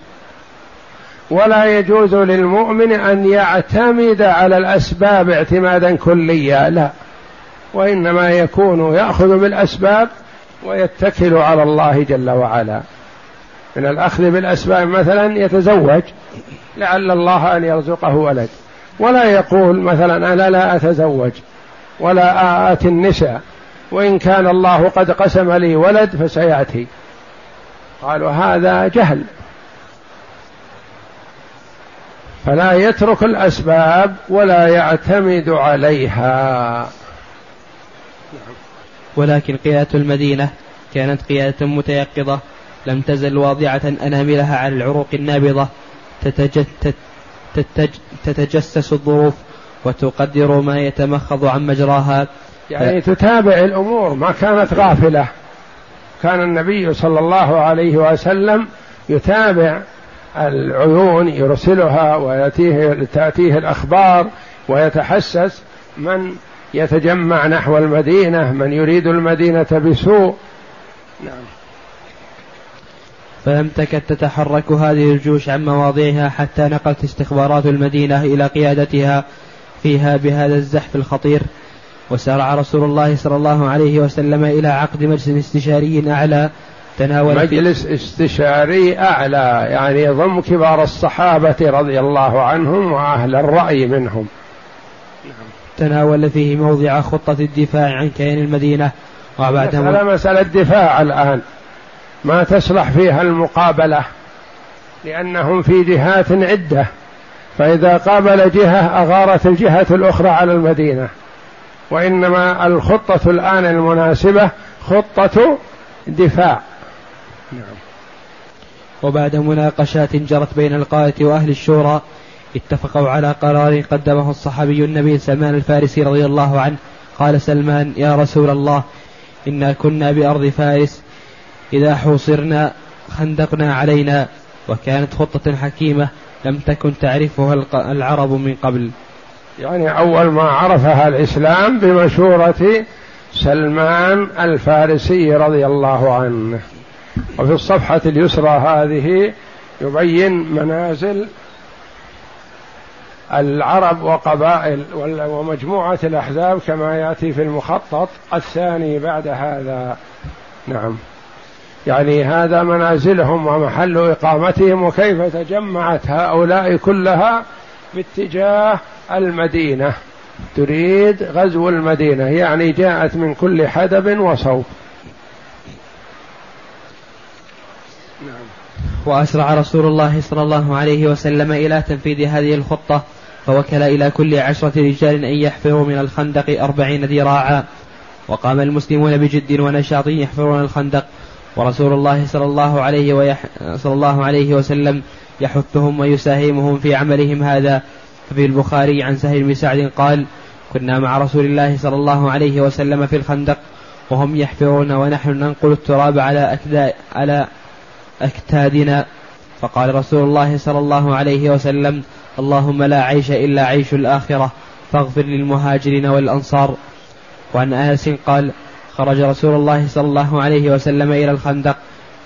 ولا يجوز للمؤمن أن يعتمد على الأسباب اعتمادا كليا لا. وإنما يكون يأخذ بالأسباب ويتكل على الله جل وعلا. من الأخذ بالأسباب مثلا يتزوج لعل الله أن يرزقه ولد. ولا يقول مثلا أنا لا أتزوج ولا آتي النساء وإن كان الله قد قسم لي ولد فسيأتي. قالوا هذا جهل. فلا يترك الأسباب ولا يعتمد عليها. ولكن قيادة المدينة كانت قيادة متيقظة لم تزل واضعة أناملها على العروق النابضة. تتجسس الظروف وتقدر ما يتمخض عن مجراها. يعني تتابع الأمور ما كانت غافلة. كان النبي صلى الله عليه وسلم يتابع العيون يرسلها ويأتيه تأتيه الأخبار ويتحسس من يتجمع نحو المدينة من يريد المدينة بسوء. نعم. فلم تكد تتحرك هذه الجيوش عن مواضعها حتى نقلت استخبارات المدينة إلى قيادتها فيها بهذا الزحف الخطير. وسارع رسول الله صلى الله عليه وسلم إلى عقد مجلس استشاري أعلى تناول مجلس استشاري أعلى يعني يضم كبار الصحابة رضي الله عنهم وأهل الرأي منهم. تناول فيه موضع خطة الدفاع عن كيان المدينة. وبعدها مسألة مسألة دفاع الآن. ما تصلح فيها المقابلة؟ لأنهم في جهات عدة. فإذا قابل جهة أغارت الجهة الأخرى على المدينة. وإنما الخطة الآن المناسبة خطة دفاع. نعم. وبعد مناقشات جرت بين القادة وأهل الشورى اتفقوا على قرار قدمه الصحابي النبي سلمان الفارسي رضي الله عنه. قال سلمان يا رسول الله إنا كنا بأرض فارس إذا حوصرنا خندقنا علينا وكانت خطة حكيمة لم تكن تعرفها العرب من قبل. يعني أول ما عرفها الإسلام بمشورة سلمان الفارسي رضي الله عنه. وفي الصفحة اليسرى هذه يبين منازل العرب وقبائل ومجموعة الأحزاب كما يأتي في المخطط الثاني بعد هذا. نعم. يعني هذا منازلهم ومحل إقامتهم وكيف تجمعت هؤلاء كلها باتجاه المدينة. تريد غزو المدينة يعني جاءت من كل حدب وصوب. وأسرع رسول الله صلى الله عليه وسلم إلى تنفيذ هذه الخطة فوكل إلى كل عشرة رجال أن يحفروا من الخندق أربعين ذراعا. وقام المسلمون بجد ونشاط يحفرون الخندق. ورسول الله صلى الله عليه ويح... صلى الله عليه وسلم يحثهم ويساهمهم في عملهم هذا. ففي البخاري عن سهل بن سعد قال كنا مع رسول الله صلى الله عليه وسلم في الخندق وهم يحفرون ونحن ننقل التراب على أكدا على أكتادنا. فقال رسول الله صلى الله عليه وسلم اللهم لا عيش إلا عيش الآخرة فاغفر للمهاجرين والأنصار. وعن أنس قال خرج رسول الله صلى الله عليه وسلم إلى الخندق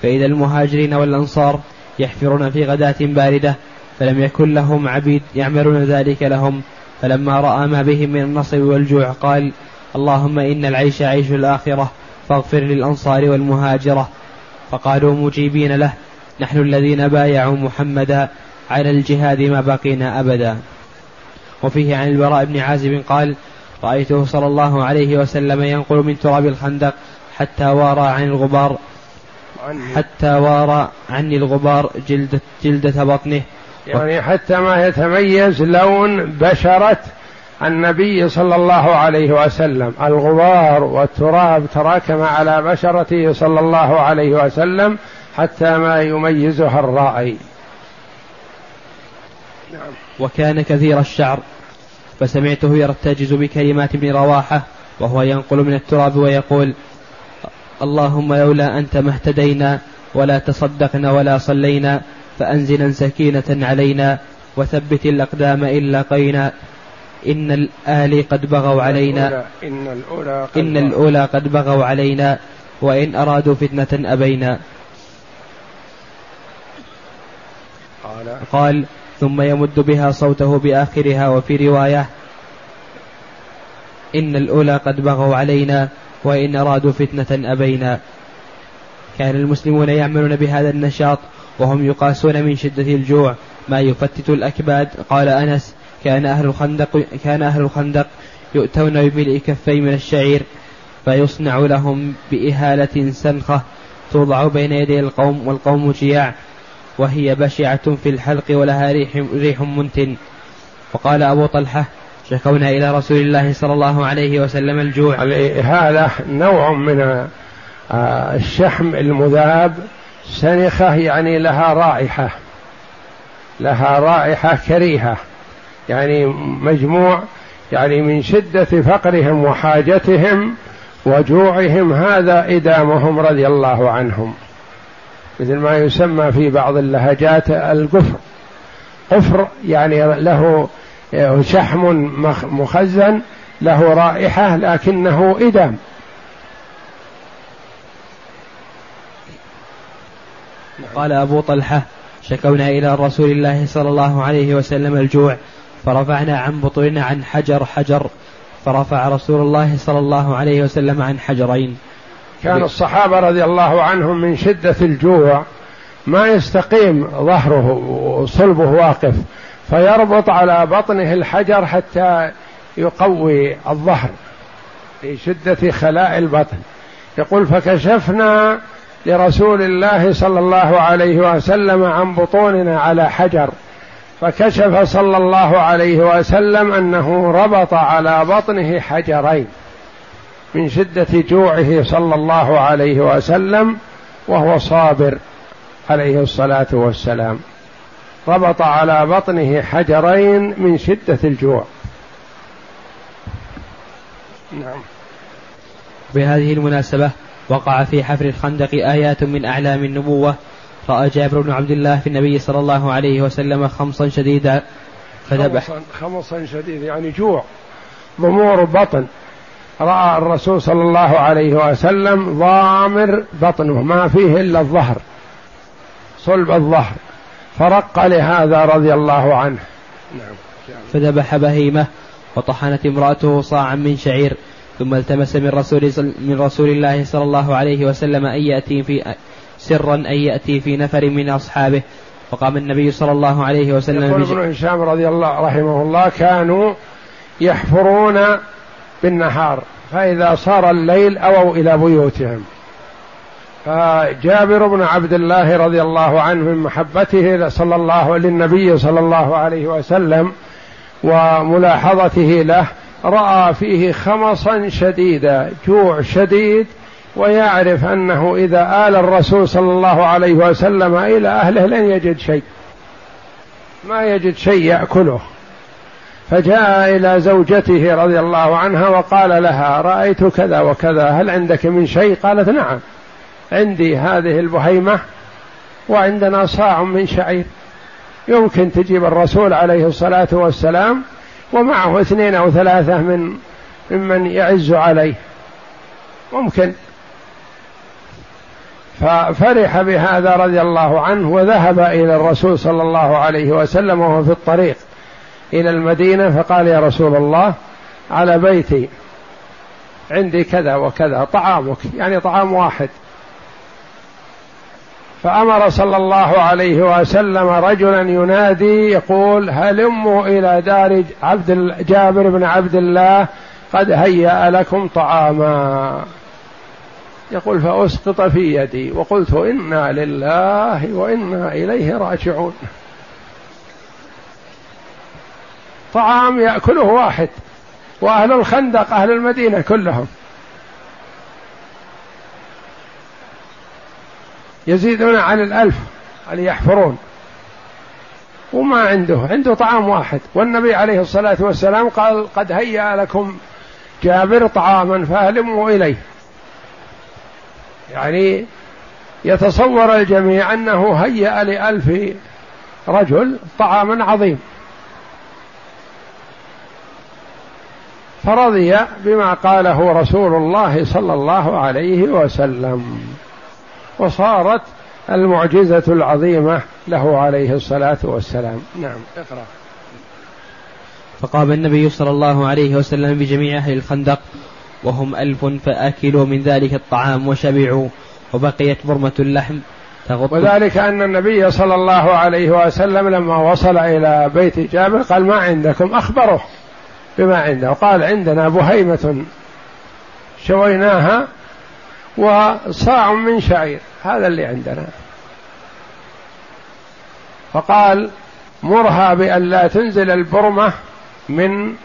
فإذا المهاجرين والأنصار يحفرون في غداة باردة فلم يكن لهم عبيد يعملون ذلك لهم. فلما رأى ما بهم من النصب والجوع قال اللهم إن العيش عيش الآخرة فاغفر للأنصار والمهاجرة. فقالوا مجيبين له نحن الذين بايعوا محمدا على الجهاد ما بقينا أبدا. وفيه عن البراء بن عازب قال رأيته صلى الله عليه وسلم ينقل من تراب الخندق حتى وارى عن الغبار حتى وارى عني الغبار جلدة, جلدة بطنه. يعني حتى ما يتميز لون بشرة النبي صلى الله عليه وسلم الغبار والتراب تراكم على بشرته صلى الله عليه وسلم حتى ما يميزها الرائي نعم. وكان كثير الشعر فسمعته يرتجز بكلمات ابن رواحة وهو ينقل من التراب ويقول اللهم لولا أنت ما اهتدينا ولا تصدقنا ولا صلينا فأنزلا سكينة علينا وثبت الأقدام إن لقينا إن الآل قد بغوا علينا. إن الأولى قد, إن الأولى قد بغوا علينا. وإن أرادوا فتنة أبينا. قال, قال ثم يمد بها صوته بآخرها وفي رواية إن الأولى قد بغوا علينا وإن أرادوا فتنة أبينا. كان المسلمون يعملون بهذا النشاط وهم يقاسون من شدة الجوع. ما يفتت الأكباد؟ قال أنس كان أهل الخندق كان أهل الخندق يؤتون بملء كفي من الشعير فيصنع لهم بإهالة سنخة توضع بين يدي القوم والقوم جياع وهي بشعة في الحلق ولها ريح, ريح منتن. وقال أبو طلحة شكونا إلى رسول الله صلى الله عليه وسلم الجوع. هذا نوع من آه، الشحم المذاب. سنخة يعني لها رائحة لها رائحة كريهة. يعني مجموع يعني من شدة فقرهم وحاجتهم وجوعهم هذا إدامهم رضي الله عنهم. مثل ما يسمى في بعض اللهجات القفر. قفر يعني له شحم مخزن له رائحة لكنه إدم قال أبو طلحة شكونا إلى رسول الله صلى الله عليه وسلم الجوع. فرفعنا عن بطوننا عن حجر حجر فرفع رسول الله صلى الله عليه وسلم عن حجرين. كان الصحابة رضي الله عنهم من شدة الجوع ما يستقيم ظهره وصلبه واقف فيربط على بطنه الحجر حتى يقوي الظهر لشدة خلاء البطن. يقول فكشفنا لرسول الله صلى الله عليه وسلم عن بطوننا على حجر. فكشف صلى الله عليه وسلم أنه ربط على بطنه حجرين من شدة جوعه صلى الله عليه وسلم وهو صابر عليه الصلاة والسلام. ربط على بطنه حجرين من شدة الجوع. نعم. بهذه المناسبة وقع في حفر الخندق آيات من أعلام النبوة رأى جابر بن عبد الله في النبي صلى الله عليه وسلم خمصا شديدا فذبح. خمصا شديد يعني جوع ضمور بطن. رأى الرسول صلى الله عليه وسلم ضامر بطنه ما فيه إلا الظهر صلب الظهر. فرق لهذا رضي الله عنه. نعم. فذبح بهيمة وطحنت امرأته صاعا من شعير ثم التمس من رسول من رسول الله صلى الله عليه وسلم أن يأتي في سرا أن يأتي في نفر من أصحابه. فقام النبي صلى الله عليه وسلم يقول ابن هشام رضي الله رحمه الله كانوا يحفرون بالنهار فإذا صار الليل أووا إلى بيوتهم. فجابر بن عبد الله رضي الله عنه من محبته صلى الله للنبي صلى الله عليه وسلم وملاحظته له رأى فيه خمصا شديدا جوع شديد ويعرف أنه إذا آل الرسول صلى الله عليه وسلم إلى أهله لن يجد شيء. ما يجد شيء يأكله. فجاء إلى زوجته رضي الله عنها وقال لها رأيت كذا وكذا. هل عندك من شيء? قالت نعم. عندي هذه البهيمة وعندنا صاع من شعير. يمكن تجيب الرسول عليه الصلاة والسلام ومعه اثنين أو ثلاثة من ممن يعز عليه. ممكن. ففرح بهذا رضي الله عنه وذهب إلى الرسول صلى الله عليه وسلم وهو في الطريق إلى المدينة فقال يا رسول الله على بيتي عندي كذا وكذا طعامك يعني طعام واحد. فأمر صلى الله عليه وسلم رجلا ينادي يقول هلموا إلى دار عبد جابر بن عبد الله قد هيأ لكم طعاما؟ يقول فأسقط في يدي وقلت إنا لله وإنا إليه راجعون. طعام يأكله واحد وأهل الخندق أهل المدينة كلهم. يزيدون عن الألف اللي يحفرون وما عنده عنده طعام واحد. والنبي عليه الصلاة والسلام قال قد هيأ لكم جابر طعاما فأهلموا إليه. يعني يتصور الجميع أنه هيأ لألف رجل طعاما عظيم. فرضي بما قاله رسول الله صلى الله عليه وسلم. وصارت المعجزة العظيمة له عليه الصلاة والسلام. نعم. اقرأ. فقام النبي صلى الله عليه وسلم بجميع أهل الخندق وهم ألف فأكلوا من ذلك الطعام وشبعوا وبقيت برمة اللحم تغط وذلك أن النبي صلى الله عليه وسلم لما وصل إلى بيت جابر قال ما عندكم؟ أخبره بما عنده. قال عندنا بهيمة شويناها وصاع من شعير. هذا اللي عندنا. فقال مرها بأن لا تنزل البرمة من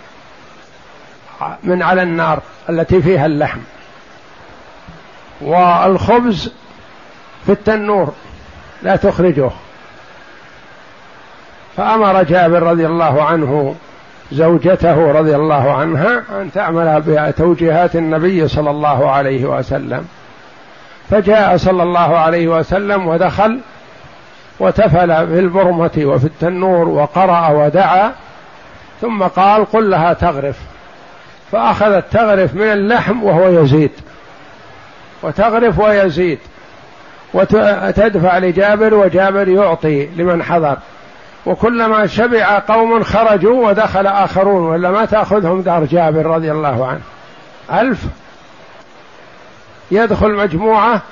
من على النار التي فيها اللحم. والخبز في التنور لا تخرجه. فأمر جابر رضي الله عنه زوجته رضي الله عنها أن تعمل بتوجيهات النبي صلى الله عليه وسلم. فجاء صلى الله عليه وسلم ودخل وتفل في البرمة وفي التنور وقرأ ودعا. ثم قال قل لها تغرف. فأخذت تغرف من اللحم وهو يزيد. وتغرف ويزيد. وتدفع لجابر وجابر يعطي لمن حضر. وكلما شبع قوم خرجوا ودخل آخرون ولا ما تأخذهم دار جابر رضي الله عنه. ألف. يدخل مجموعة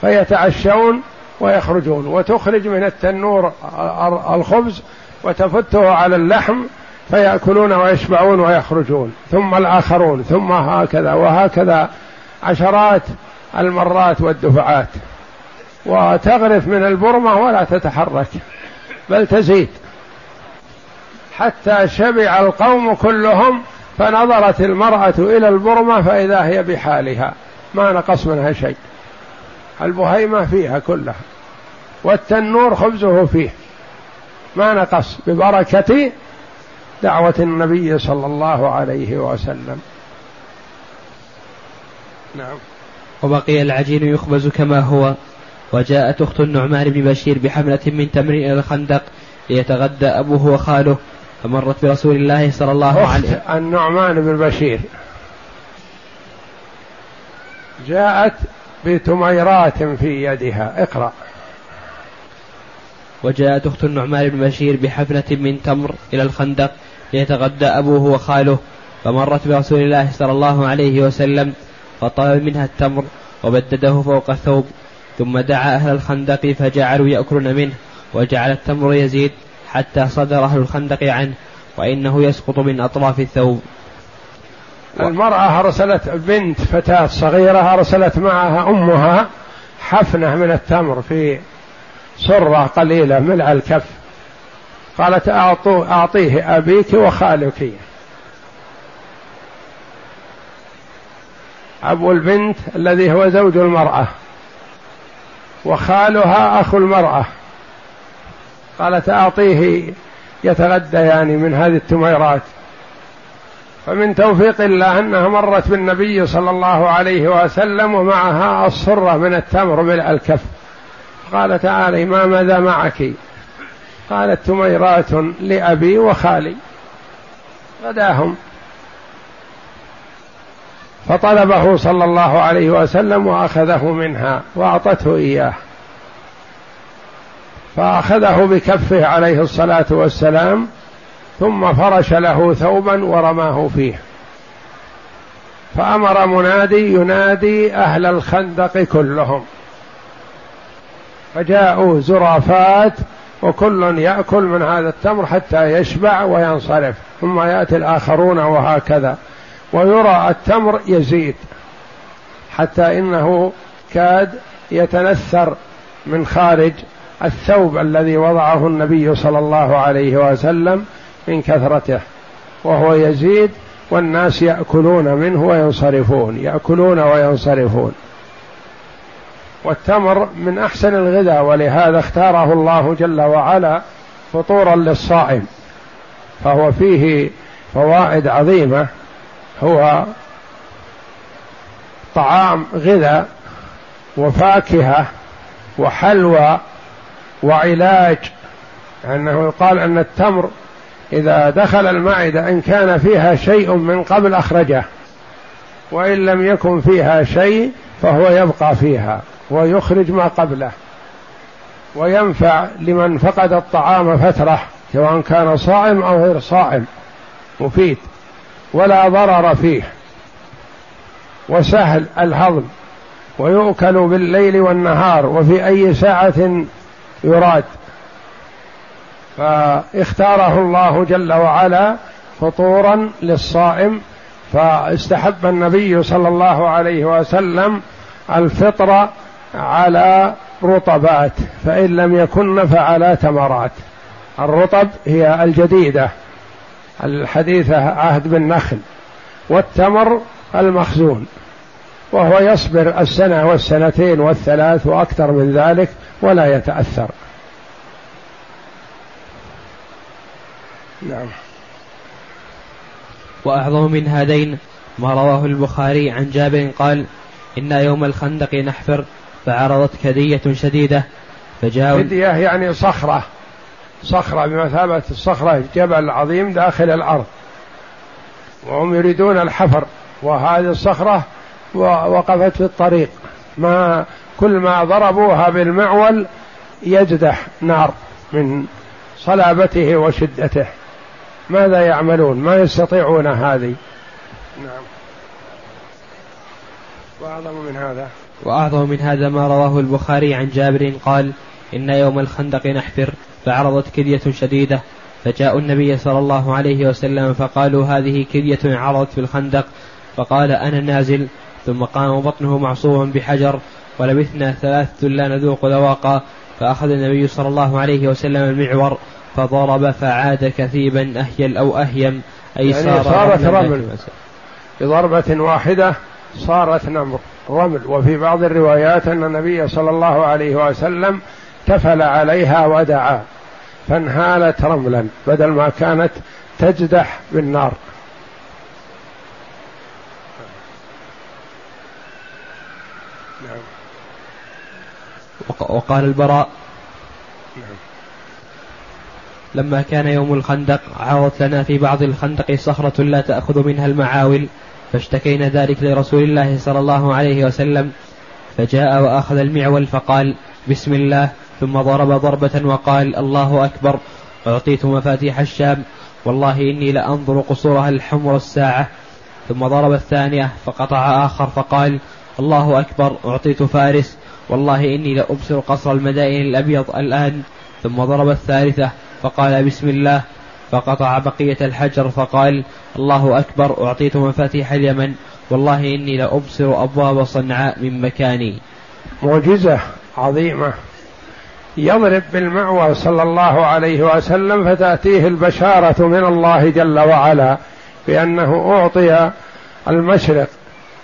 فيتعشون ويخرجون. وتخرج من التنور الخبز وتفته على اللحم فيأكلون ويشبعون ويخرجون ثم الآخرون ثم هكذا وهكذا عشرات المرات والدفعات. وتغرف من البرمة ولا تتحرك بل تزيد. حتى شبع القوم كلهم فنظرت المرأة إلى البرمة فإذا هي بحالها. ما نقص منها شيء. البهيمة فيها كلها والتنور خبزه فيه. ما نقص ببركة دعوة النبي صلى الله عليه وسلم. نعم. وبقي العجين يخبز كما هو. وجاءت أخت النعمان بن بشير بحملة من تمر إلى الخندق ليتغدى أبوه وخاله فمرت برسول الله صلى الله عليه وسلم. النعمان بن بشير جاءت بتميرات في يدها. اقرأ. وجاءت أخت النعمان بن بشير بحفنة من تمر إلى الخندق ليتغدى أبوه وخاله فمرت برسول الله صلى الله عليه وسلم فطلب منها التمر وبدده فوق الثوب ثم دعا أهل الخندق فجعلوا يأكلون منه وجعل التمر يزيد حتى صدر أهل الخندق عنه وإنه يسقط من أطراف الثوب. المرأة أرسلت بنت فتاة صغيرة أرسلت معها أمها حفنة من التمر في صرة قليلة ملء الكف. قالت أعطوه أعطيه أبيك وخالك. أبو البنت الذي هو زوج المرأة وخالها أخو المرأة. قالت أعطيه يتغدى يعني من هذه التميرات. فمن توفيق الله أنها مرت بالنبي صلى الله عليه وسلم ومعها الصرة من التمر الكف قال تعالى ما ماذا معك؟ قالت تميرات لأبي وخالي. غداهم. فطلبه صلى الله عليه وسلم وأخذه منها وأعطته إياه. فأخذه بكفه عليه الصلاة والسلام ثم فرش له ثوبا ورماه فيه. فأمر منادي ينادي أهل الخندق كلهم. فجاءوا زرافات وكل يأكل من هذا التمر حتى يشبع وينصرف ثم يأتي الآخرون وهكذا. ويرى التمر يزيد حتى إنه كاد يتنثر من خارج الثوب الذي وضعه النبي صلى الله عليه وسلم من كثرته وهو يزيد والناس يأكلون منه وينصرفون يأكلون وينصرفون. والتمر من أحسن الغذاء ولهذا اختاره الله جل وعلا فطورا للصائم. فهو فيه فوائد عظيمة. هو طعام غذاء وفاكهة وحلوى وعلاج. لأنه يقال أن التمر إذا دخل المعدة إن كان فيها شيء من قبل أخرجه وإن لم يكن فيها شيء فهو يبقى فيها ويخرج ما قبله وينفع لمن فقد الطعام فترة سواء كان صائم أو غير صائم مفيد ولا ضرر فيه. وسهل الهضم ويؤكل بالليل والنهار وفي أي ساعة يراد. فاختاره الله جل وعلا فطورا للصائم فاستحب النبي صلى الله عليه وسلم الفطر على رطبات فإن لم يكن فعلى تمرات. الرطب هي الجديدة الحديثة عهد بالنخل والتمر المخزون وهو يصبر السنة والسنتين والثلاث وأكثر من ذلك ولا يتأثر. نعم. وأعظم من هذين ما رواه البخاري عن جابر قال إن يوم الخندق نحفر فعرضت كدية شديدة فجاء كدية يعني صخرة. صخرة بمثابة الصخرة جبل عظيم داخل الأرض. وهم يريدون الحفر وهذه الصخرة وقفت في الطريق. ما كل ما ضربوها بالمعول يجدح نار من صلابته وشدته. ماذا يعملون؟ ما يستطيعون هذه؟ نعم. وأعظم من هذا. وأعظم من هذا ما رواه البخاري عن جابر قال إن يوم الخندق نحفر فعرضت كدية شديدة فجاءوا النبي صلى الله عليه وسلم فقالوا هذه كدية عرضت في الخندق. فقال أنا نازل. ثم قام بطنه معصوبا بحجر ولبثنا ثلاثة لا نذوق ذواقا فأخذ النبي صلى الله عليه وسلم المعور فضرب فعاد كثيبا أهيل أو أهيم أي يعني صار صارت رمل بضربة واحدة صارت نمر رمل وفي بعض الروايات أن النبي صلى الله عليه وسلم تفل عليها ودعا فانهالت رملا بدل ما كانت تجدح بالنار. وقال البراء لما كان يوم الخندق عرضت لنا في بعض الخندق صخرة لا تأخذ منها المعاول. فاشتكينا ذلك لرسول الله صلى الله عليه وسلم فجاء وأخذ المعول فقال بسم الله ثم ضرب ضربة وقال الله أكبر أعطيت مفاتيح الشام والله إني لأنظر قصورها الحمر الساعة. ثم ضرب الثانية فقطع آخر فقال الله أكبر أعطيت فارس والله إني لأبصر قصر المدائن الأبيض الآن. ثم ضرب الثالثة فقال بسم الله فقطع بقية الحجر فقال الله أكبر أعطيت مفاتيح اليمن. والله إني لأبصر أبواب صنعاء من مكاني. معجزة عظيمة. يضرب بالمعول صلى الله عليه وسلم فتأتيه البشارة من الله جل وعلا بأنه أعطي المشرق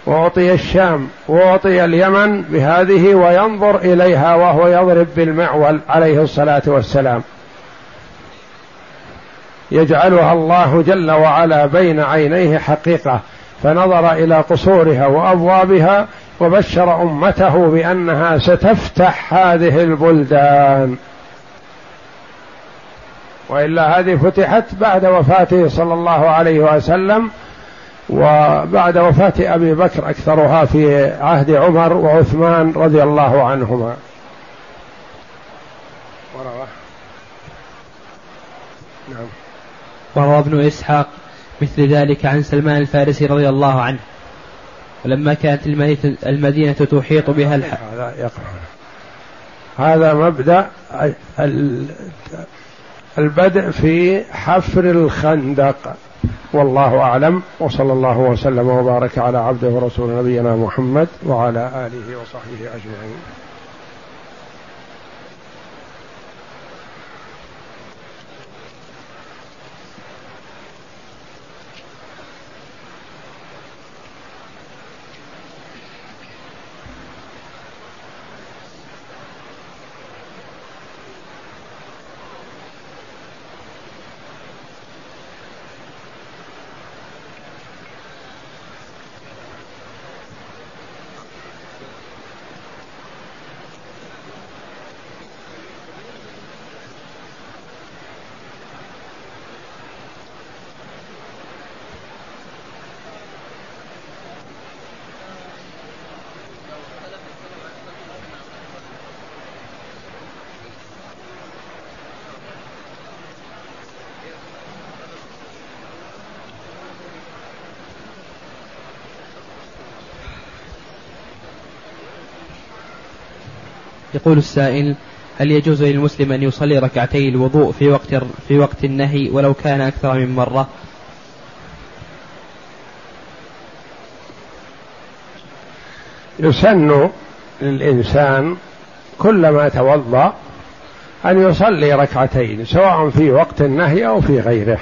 وأعطي الشام وأعطي اليمن بهذه وينظر إليها وهو يضرب بالمعول عليه الصلاة والسلام. يجعلها الله جل وعلا بين عينيه حقيقة فنظر إلى قصورها وأبوابها وبشر أمته بأنها ستفتح هذه البلدان. وإلا هذه فتحت بعد وفاته صلى الله عليه وسلم وبعد وفاة أبي بكر أكثرها في عهد عمر وعثمان رضي الله عنهما وروى نعم وروى ابن إسحاق مثل ذلك عن سلمان الفارسي رضي الله عنه. ولما كانت المدينة تحيط بها الح... هذا يقرأ. هذا مبدأ البدء في حفر الخندق. والله أعلم. وصلى الله وسلم وبارك على عبده ورسول نبينا محمد وعلى آله وصحبه أجمعين. يقول السائل هل يجوز للمسلم أن يصلي ركعتي الوضوء في وقت في وقت النهي ولو كان أكثر من مرة؟ يسن للإنسان كلما توضأ أن يصلي ركعتين سواء في وقت النهي أو في غيره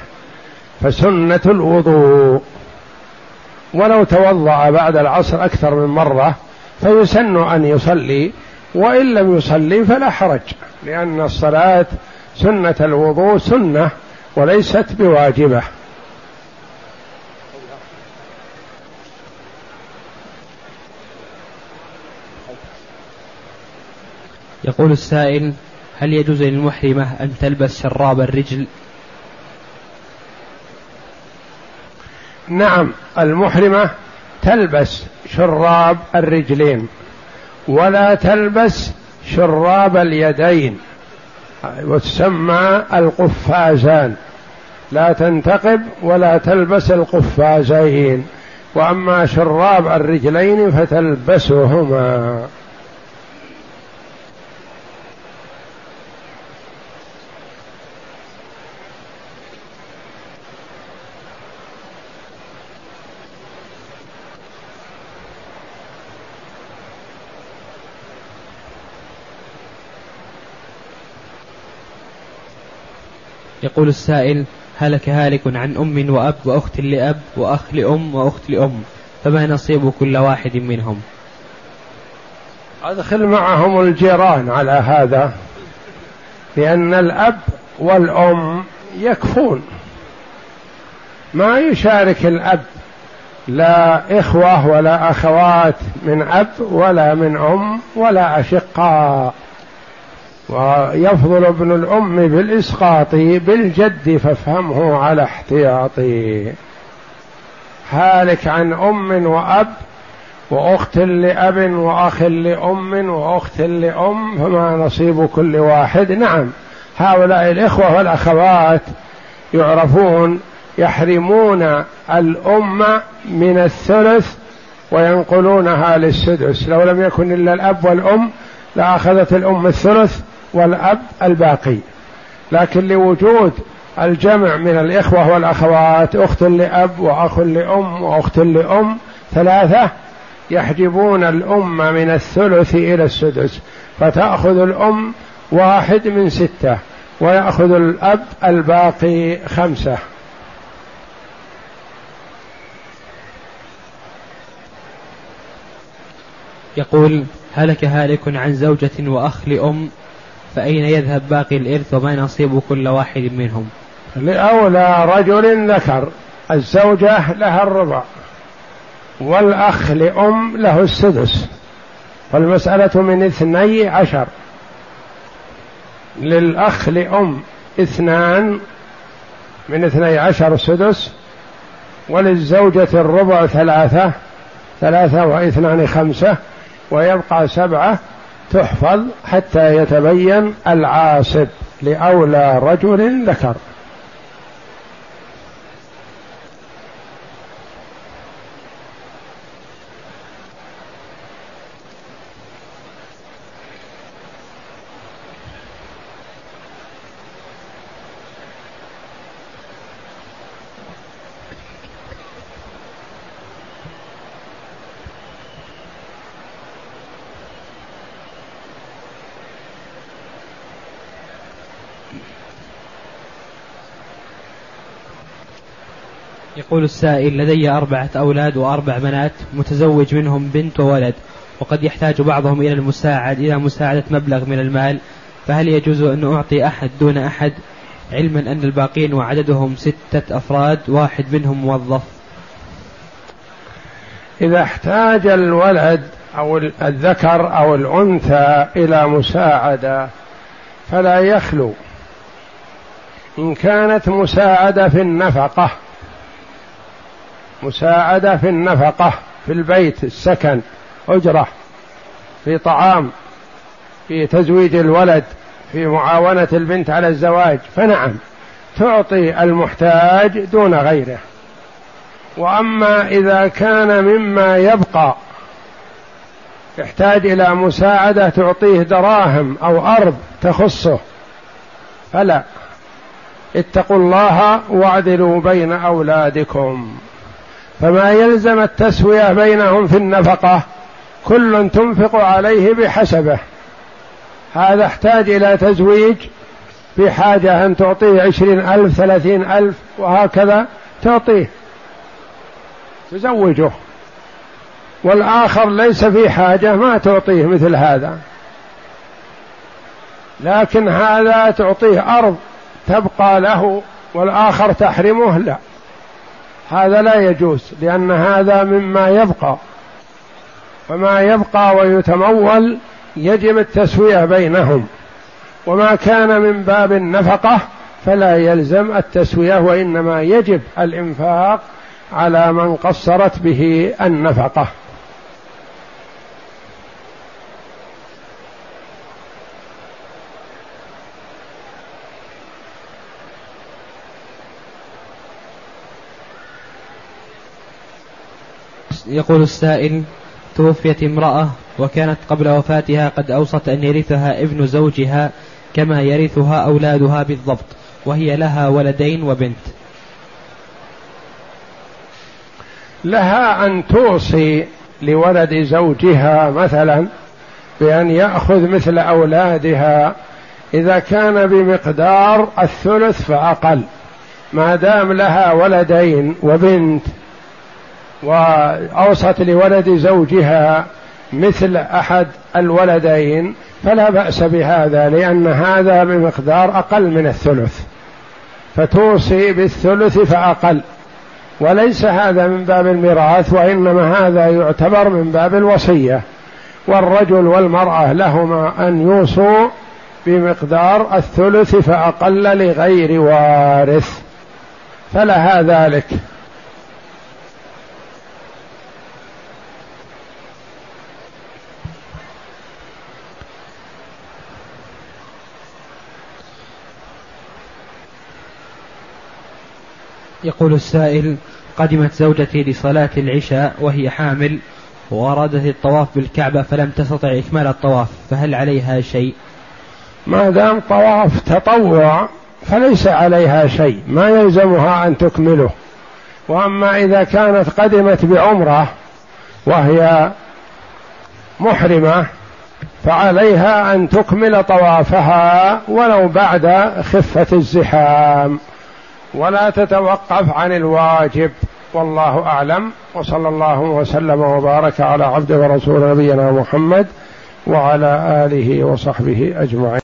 فسنة الوضوء ولو توضأ بعد العصر أكثر من مرة فيسن أن يصلي وإن لم يصلي فلا حرج لأن الصلاة سنة الوضوء سنة وليست بواجبة. يقول السائل هل يجوز للمحرمة أن تلبس شراب الرجل؟ نعم المحرمة تلبس شراب الرجلين. ولا تلبس شراب اليدين. وتسمى القفازان. لا تنتقب ولا تلبس القفازين. وأما شراب الرجلين فتلبسهما. يقول السائل هلك هالك عن أم وأب وأخت لأب وأخ لأم وأخت لأم فما نصيب كل واحد منهم؟ أدخل معهم الجيران على هذا لأن الأب والأم يكفون. ما يشارك الأب لا إخوة ولا أخوات من أب ولا من أم ولا أشقاء. ويفضل ابن الأم بالإسقاط بالجد فافهمه على احتياطي. هالك عن أم وأب وأخت لأب وأخ لأم وأخت لأم فما نصيب كل واحد. نعم هؤلاء الإخوة والأخوات يعرفون يحرمون الأم من الثلث وينقلونها للسدس. لو لم يكن إلا الأب والأم لأخذت الأم الثلث والأب الباقي. لكن لوجود الجمع من الإخوة والأخوات أخت لأب وأخ لأم وأخت لأم ثلاثة يحجبون الأم من الثلث إلى السدس. فتأخذ الأم واحد من ستة ويأخذ الأب الباقي خمسة. يقول هلك هالك عن زوجة وأخ لأم فأين يذهب باقي الإرث وما نصيب كل واحد منهم؟ لأولى رجل ذكر الزوجة لها الربع والأخ لأم له السدس فالمسألة من اثني عشر. للأخ لأم اثنان من اثني عشر سدس وللزوجة الربع ثلاثة ثلاثة واثنان خمسة ويبقى سبعة تحفظ حتى يتبين العاصب لأولى رجل ذكر. يقول السائل لدي أربعة أولاد وأربع بنات متزوج منهم بنت وولد وقد يحتاج بعضهم إلى المساعد إلى مساعدة مبلغ من المال فهل يجوز أن أعطي أحد دون أحد؟ علما أن الباقين وعددهم ستة أفراد واحد منهم موظف. إذا احتاج الولد أو الذكر أو الأنثى إلى مساعدة فلا يخلو. إن كانت مساعدة في النفقة مساعدة في النفقة في البيت السكن أجرة في طعام في تزويج الولد في معاونة البنت على الزواج فنعم تعطي المحتاج دون غيره. وأما إذا كان مما يبقى يحتاج إلى مساعدة تعطيه دراهم أو أرض تخصه فلا اتقوا الله واعدلوا بين أولادكم. فما يلزم التسوية بينهم في النفقة كل تنفق عليه بحسبه. هذا احتاج إلى تزويج في حاجة أن تعطيه عشرين ألف ثلاثين ألف وهكذا تعطيه. تزوجه. والآخر ليس في حاجة ما تعطيه مثل هذا. لكن هذا تعطيه أرض تبقى له والآخر تحرمه لا. هذا لا يجوز لأن هذا مما يبقى. فما يبقى ويتمول يجب التسوية بينهم. وما كان من باب النفقة فلا يلزم التسوية وإنما يجب الإنفاق على من قصرت به النفقة. يقول السائل توفيت امرأة وكانت قبل وفاتها قد أوصت أن يرثها ابن زوجها كما يرثها أولادها بالضبط وهي لها ولدين وبنت. لها أن توصي لولد زوجها مثلا بأن يأخذ مثل أولادها. إذا كان بمقدار الثلث فأقل ما دام لها ولدين وبنت وأوصت لولد زوجها مثل أحد الولدين فلا بأس بهذا لأن هذا بمقدار أقل من الثلث. فتوصي بالثلث فأقل. وليس هذا من باب الميراث وإنما هذا يعتبر من باب الوصية. والرجل والمرأة لهما أن يوصوا بمقدار الثلث فأقل لغير وارث. فلها ذلك. يقول السائل قدمت زوجتي لصلاة العشاء وهي حامل وأرادت الطواف بالكعبة فلم تستطع إكمال الطواف فهل عليها شيء؟ ما دام طواف تطوع فليس عليها شيء ما يلزمها أن تكمله وأما إذا كانت قدمت بعمرة وهي محرمة فعليها أن تكمل طوافها ولو بعد خفة الزحام ولا تتوقف عن الواجب. والله أعلم. وصلى الله وسلم وبارك على عبد ورسول نبينا محمد وعلى آله وصحبه أجمعين.